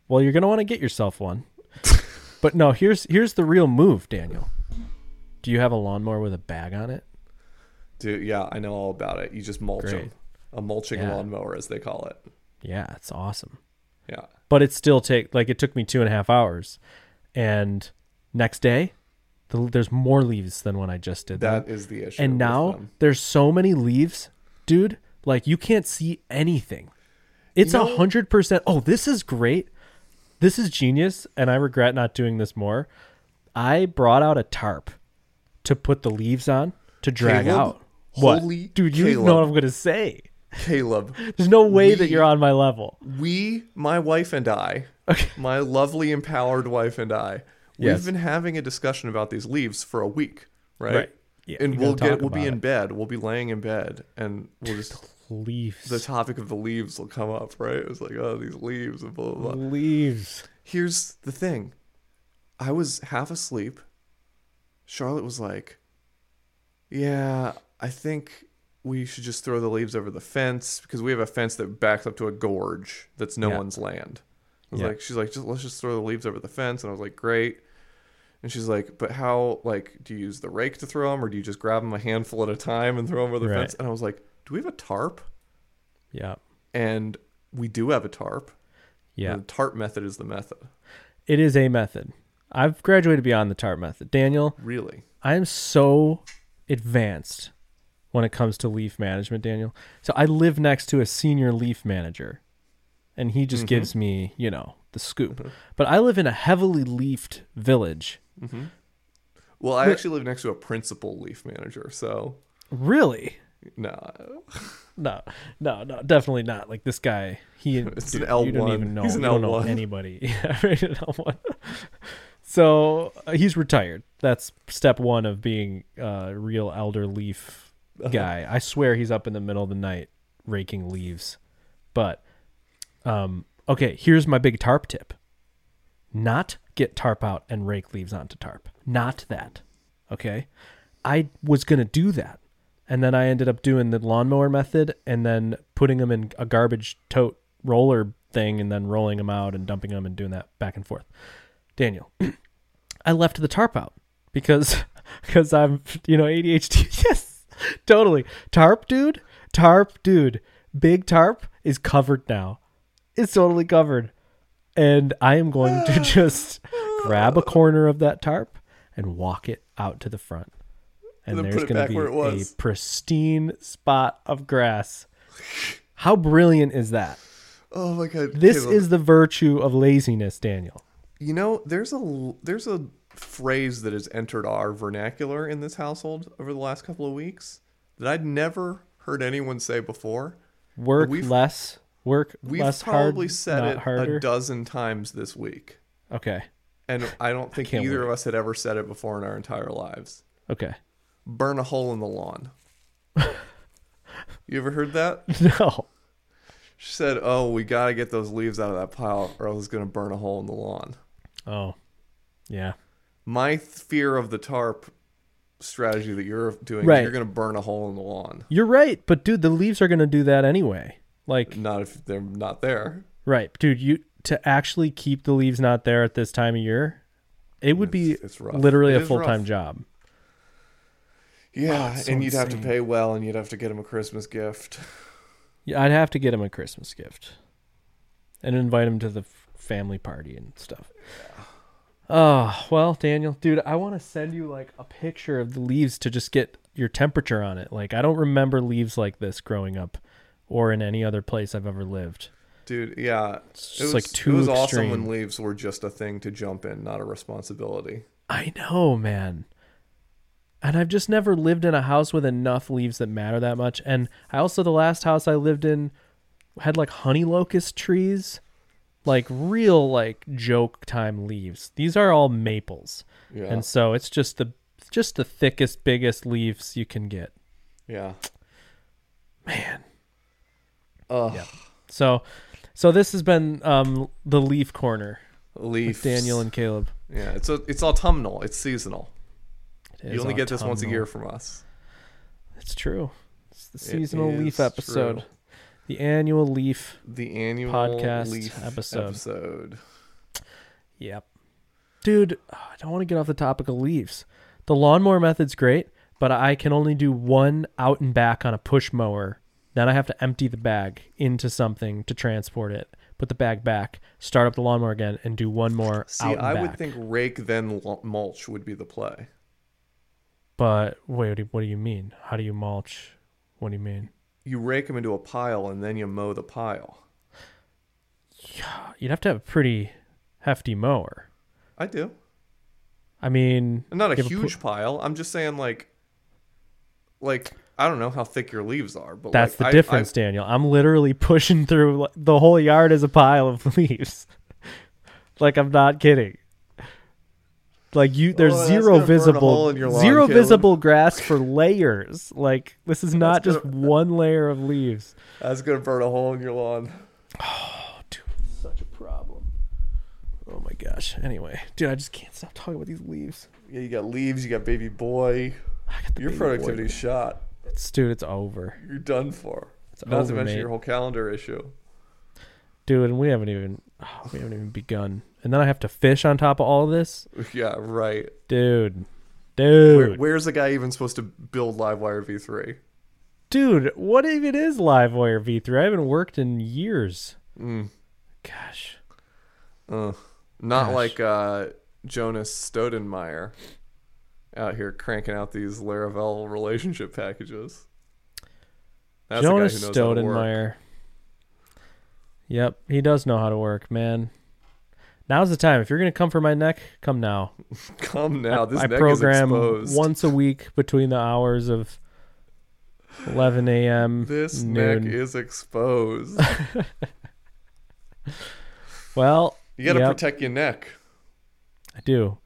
Well, you're gonna want to get yourself one. but no, here's here's the real move, Daniel. Do you have a lawnmower with a bag on it? Dude, yeah, I know all about it. You just mulch Great. them. A mulching Yeah. lawnmower, as they call it. Yeah, it's awesome. Yeah. But it still take like it took me two and a half hours, and next day, the, there's more leaves than when I just did them. That is the issue. and now there's so many leaves, dude. Like you can't see anything. It's a hundred percent. Oh, this is great. This is genius, and I regret not doing this more. I brought out a tarp to put the leaves on to drag Caleb, out. What, holy dude? You Caleb. know what I'm gonna say. Caleb, There's no way that you're on my level. we, my wife and I, Okay. my lovely empowered wife and I, we've been having a discussion about these leaves for a week, right? Right. Yeah, and we'll get we'll be in it. bed. We'll be laying in bed, and we'll just Leaves. the topic of the leaves will come up, right? It was like, oh, these leaves and blah blah blah. leaves. Here's the thing. I was half asleep. Charlotte was like, "Yeah, I think we should just throw the leaves over the fence because we have a fence that backs up to a gorge that's no Yeah. one's land." I was Yeah. like, "She's like, just let's just throw the leaves over the fence," and I was like, "Great." And she's like, "But how? Like, do you use the rake to throw them, or do you just grab them a handful at a time and throw them over the Right. fence?" And I was like, "Do we have a tarp?" Yeah. And we do have a tarp. Yeah. The tarp method is the method. It is a method. I've graduated beyond the tarp method. Daniel, Really. I am so advanced when it comes to leaf management, Daniel. So I live next to a senior leaf manager, and he just Mhm. gives me, you know, the scoop. Mhm. But I live in a heavily leafed village. Hmm Well, I But- actually live next to a principal leaf manager, so Really? no. No, no, no, definitely not. Like this guy, he It's dude, an L1. You don't even know. He's an know L1. anybody. Yeah, right, an L1. So uh, he's retired. That's step one of being a real elder leaf guy. I swear he's up in the middle of the night raking leaves. But um okay, here's my big tarp tip. Not get tarp out and rake leaves onto tarp. Not that. Okay? I was going to do that. And then I ended up doing the lawnmower method and then putting them in a garbage tote roller thing and then rolling them out and dumping them and doing that back and forth. Daniel, I left the tarp out because because I'm you know ADHD. yes, totally. Tarp dude, tarp dude, big tarp is covered now. It's totally covered, and I am going to just grab a corner of that tarp and walk it out to the front. And, And there's going to be a pristine spot of grass. How brilliant is that? Oh my god. This Caleb. is the virtue of laziness, Daniel. You know, there's a there's a phrase that has entered our vernacular in this household over the last couple of weeks that I'd never heard anyone say before. Work less, work We've less probably hard, said it harder. a dozen times this week. okay, And I don't think can't either wait. of us had ever said it before in our entire lives. okay. Burn a hole in the lawn. you ever heard that? No, She said, "Oh, we got to get those leaves out of that pile or else it's going to burn a hole in the lawn." oh, yeah, My fear of the tarp strategy that you're doing, right. you're going to burn a hole in the lawn. you're right. But dude, the leaves are gonna do that anyway. Like, Not if they're not there. right, dude, you to actually keep the leaves not there at this time of year, it would be It's- it's rough. literally It a full time job. Yeah, oh, it's so and you'd have to pay well, and you'd have to get him a Christmas gift. Yeah, I'd have to get him a Christmas gift and invite him to the family party and stuff. Oh, well, Daniel, dude, I want to send you like a picture of the leaves to just get your temperature on it. Like, I don't remember leaves like this growing up or in any other place I've ever lived. Dude, yeah, It's it was, like too it was extreme. awesome when leaves were just a thing to jump in, not a responsibility. I know, man. And I've just never lived in a house with enough leaves that matter that much. And I also, the last house I lived in had like honey locust trees, like real like joke time leaves. These are all maples. Yeah, And so it's just the just the thickest, biggest leaves you can get. yeah. Man. Oh, Yeah. So so this has been um the leaf corner Leaf. Daniel and Caleb. yeah, it's a, it's autumnal. It's seasonal. It You is only get this once a year from us. It's true. It's the It seasonal leaf episode. true. The annual leaf The annual Podcast leaf episode. episode. Yep. Dude, I don't want to get off the topic of leaves. The lawnmower method's great, but I can only do one out and back on a push mower. Then I have to empty the bag into something to transport it, put the bag back, start up the lawnmower again, and do one more See, I back. would think rake then mulch would be the play. But wait, what do, you mean? How do you mulch? What do you mean? You rake them into a pile and then you mow the pile. Yeah, You'd have to have a pretty hefty mower. I do. I mean, Not a have a huge pile. I'm just saying, like, like I don't know how thick your leaves are, but That's like, the I- difference, Daniel. I'm literally pushing through like, the whole yard is a pile of leaves. like I'm not kidding. Like you, there's Oh, that's zero gonna burn a hole visible, in your lawn, zero Caleb. visible grass for layers. Like this is not That's just one layer of leaves. That's gonna burn a hole in your lawn. Oh, dude, such a problem. Oh my gosh. Anyway, dude, I just can't stop talking about these leaves. Yeah, you got leaves. You got baby boy. I got the Your baby boy. productivity's shot. It's, dude, it's over. You're done for. It's Not over, to mention mate. your whole calendar issue. Dude, and we haven't even oh, we haven't even begun. And then I have to fish on top of all of this. Yeah, right. Dude. Where, Dude. where's the guy even supposed to build Livewire V3? Dude, what even is Livewire V3? I haven't worked in years. Mm, Gosh. uh, not Gosh. like uh, Jonas Staudenmeier out here cranking out these Laravel relationship packages. That's Jonas a guy who knows how to work. Staudenmeier. Yep, he does know how to work, man. Now's the time. If you're gonna come for my neck, come now. Come now, this I neck program is exposed. once a week between the hours of 11 a.m. this noon. neck is exposed. well, You got to Yep. protect your neck. I do.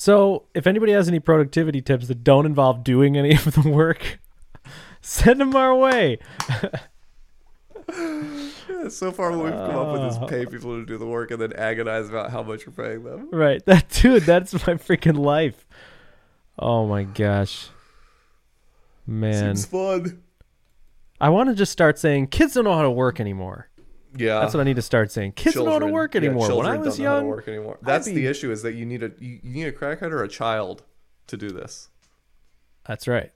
So, if anybody has any productivity tips that don't involve doing any of the work, Send them our way. Yeah, so far, what we've come up with is uh. pay people to do the work and then agonize about how much we're paying them. Right. That dude, that's my freaking life. Oh my gosh. Man. Seems fun. I want to just start saying kids don't know how to work anymore. Yeah, That's what I need to start saying. Kids don't know how to Children- work yeah, anymore. when I children was don't know how to young, work anymore. That's be- the issue: is that you need a you, you need a crackhead or a child to do this. that's right.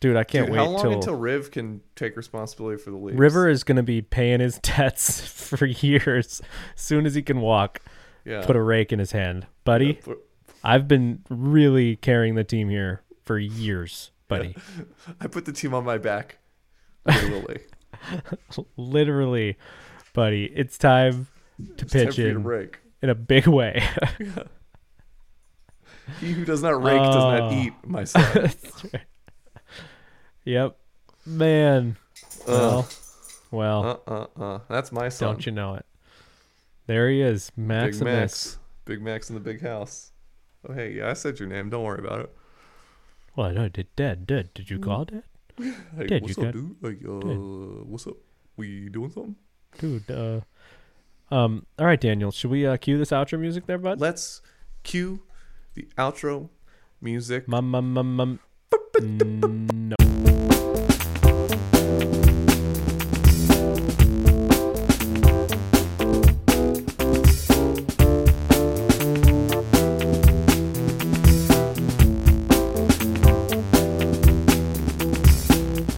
Dude, I can't Dude, wait how long till, until Riv can take responsibility for the league? River is going to be paying his debts for years. As soon as he can walk, yeah, put a rake in his hand. Buddy, Put- I've been really carrying the team here for years, buddy. I put the team on my back. Literally, Literally, buddy. It's time to It's pitch to in in a big way. He who does not rake does not Oh. eat. My son. Yep. Man. Well, well, uh, uh, uh. That's my son. don't you know it? There he is, Big Maximus. Max. Big Max in the big house. Oh hey, yeah, I said your name. Don't worry about it. Well, no, did Dad, Dad, did you call Dad? Hey, Did what's you up, got- dude? Like, uh, what's up? We doing something? Dude, uh, um, all right, Daniel, should we uh, cue this outro music there, bud? Let's cue the outro music. Mum, mum, mum, mum. No.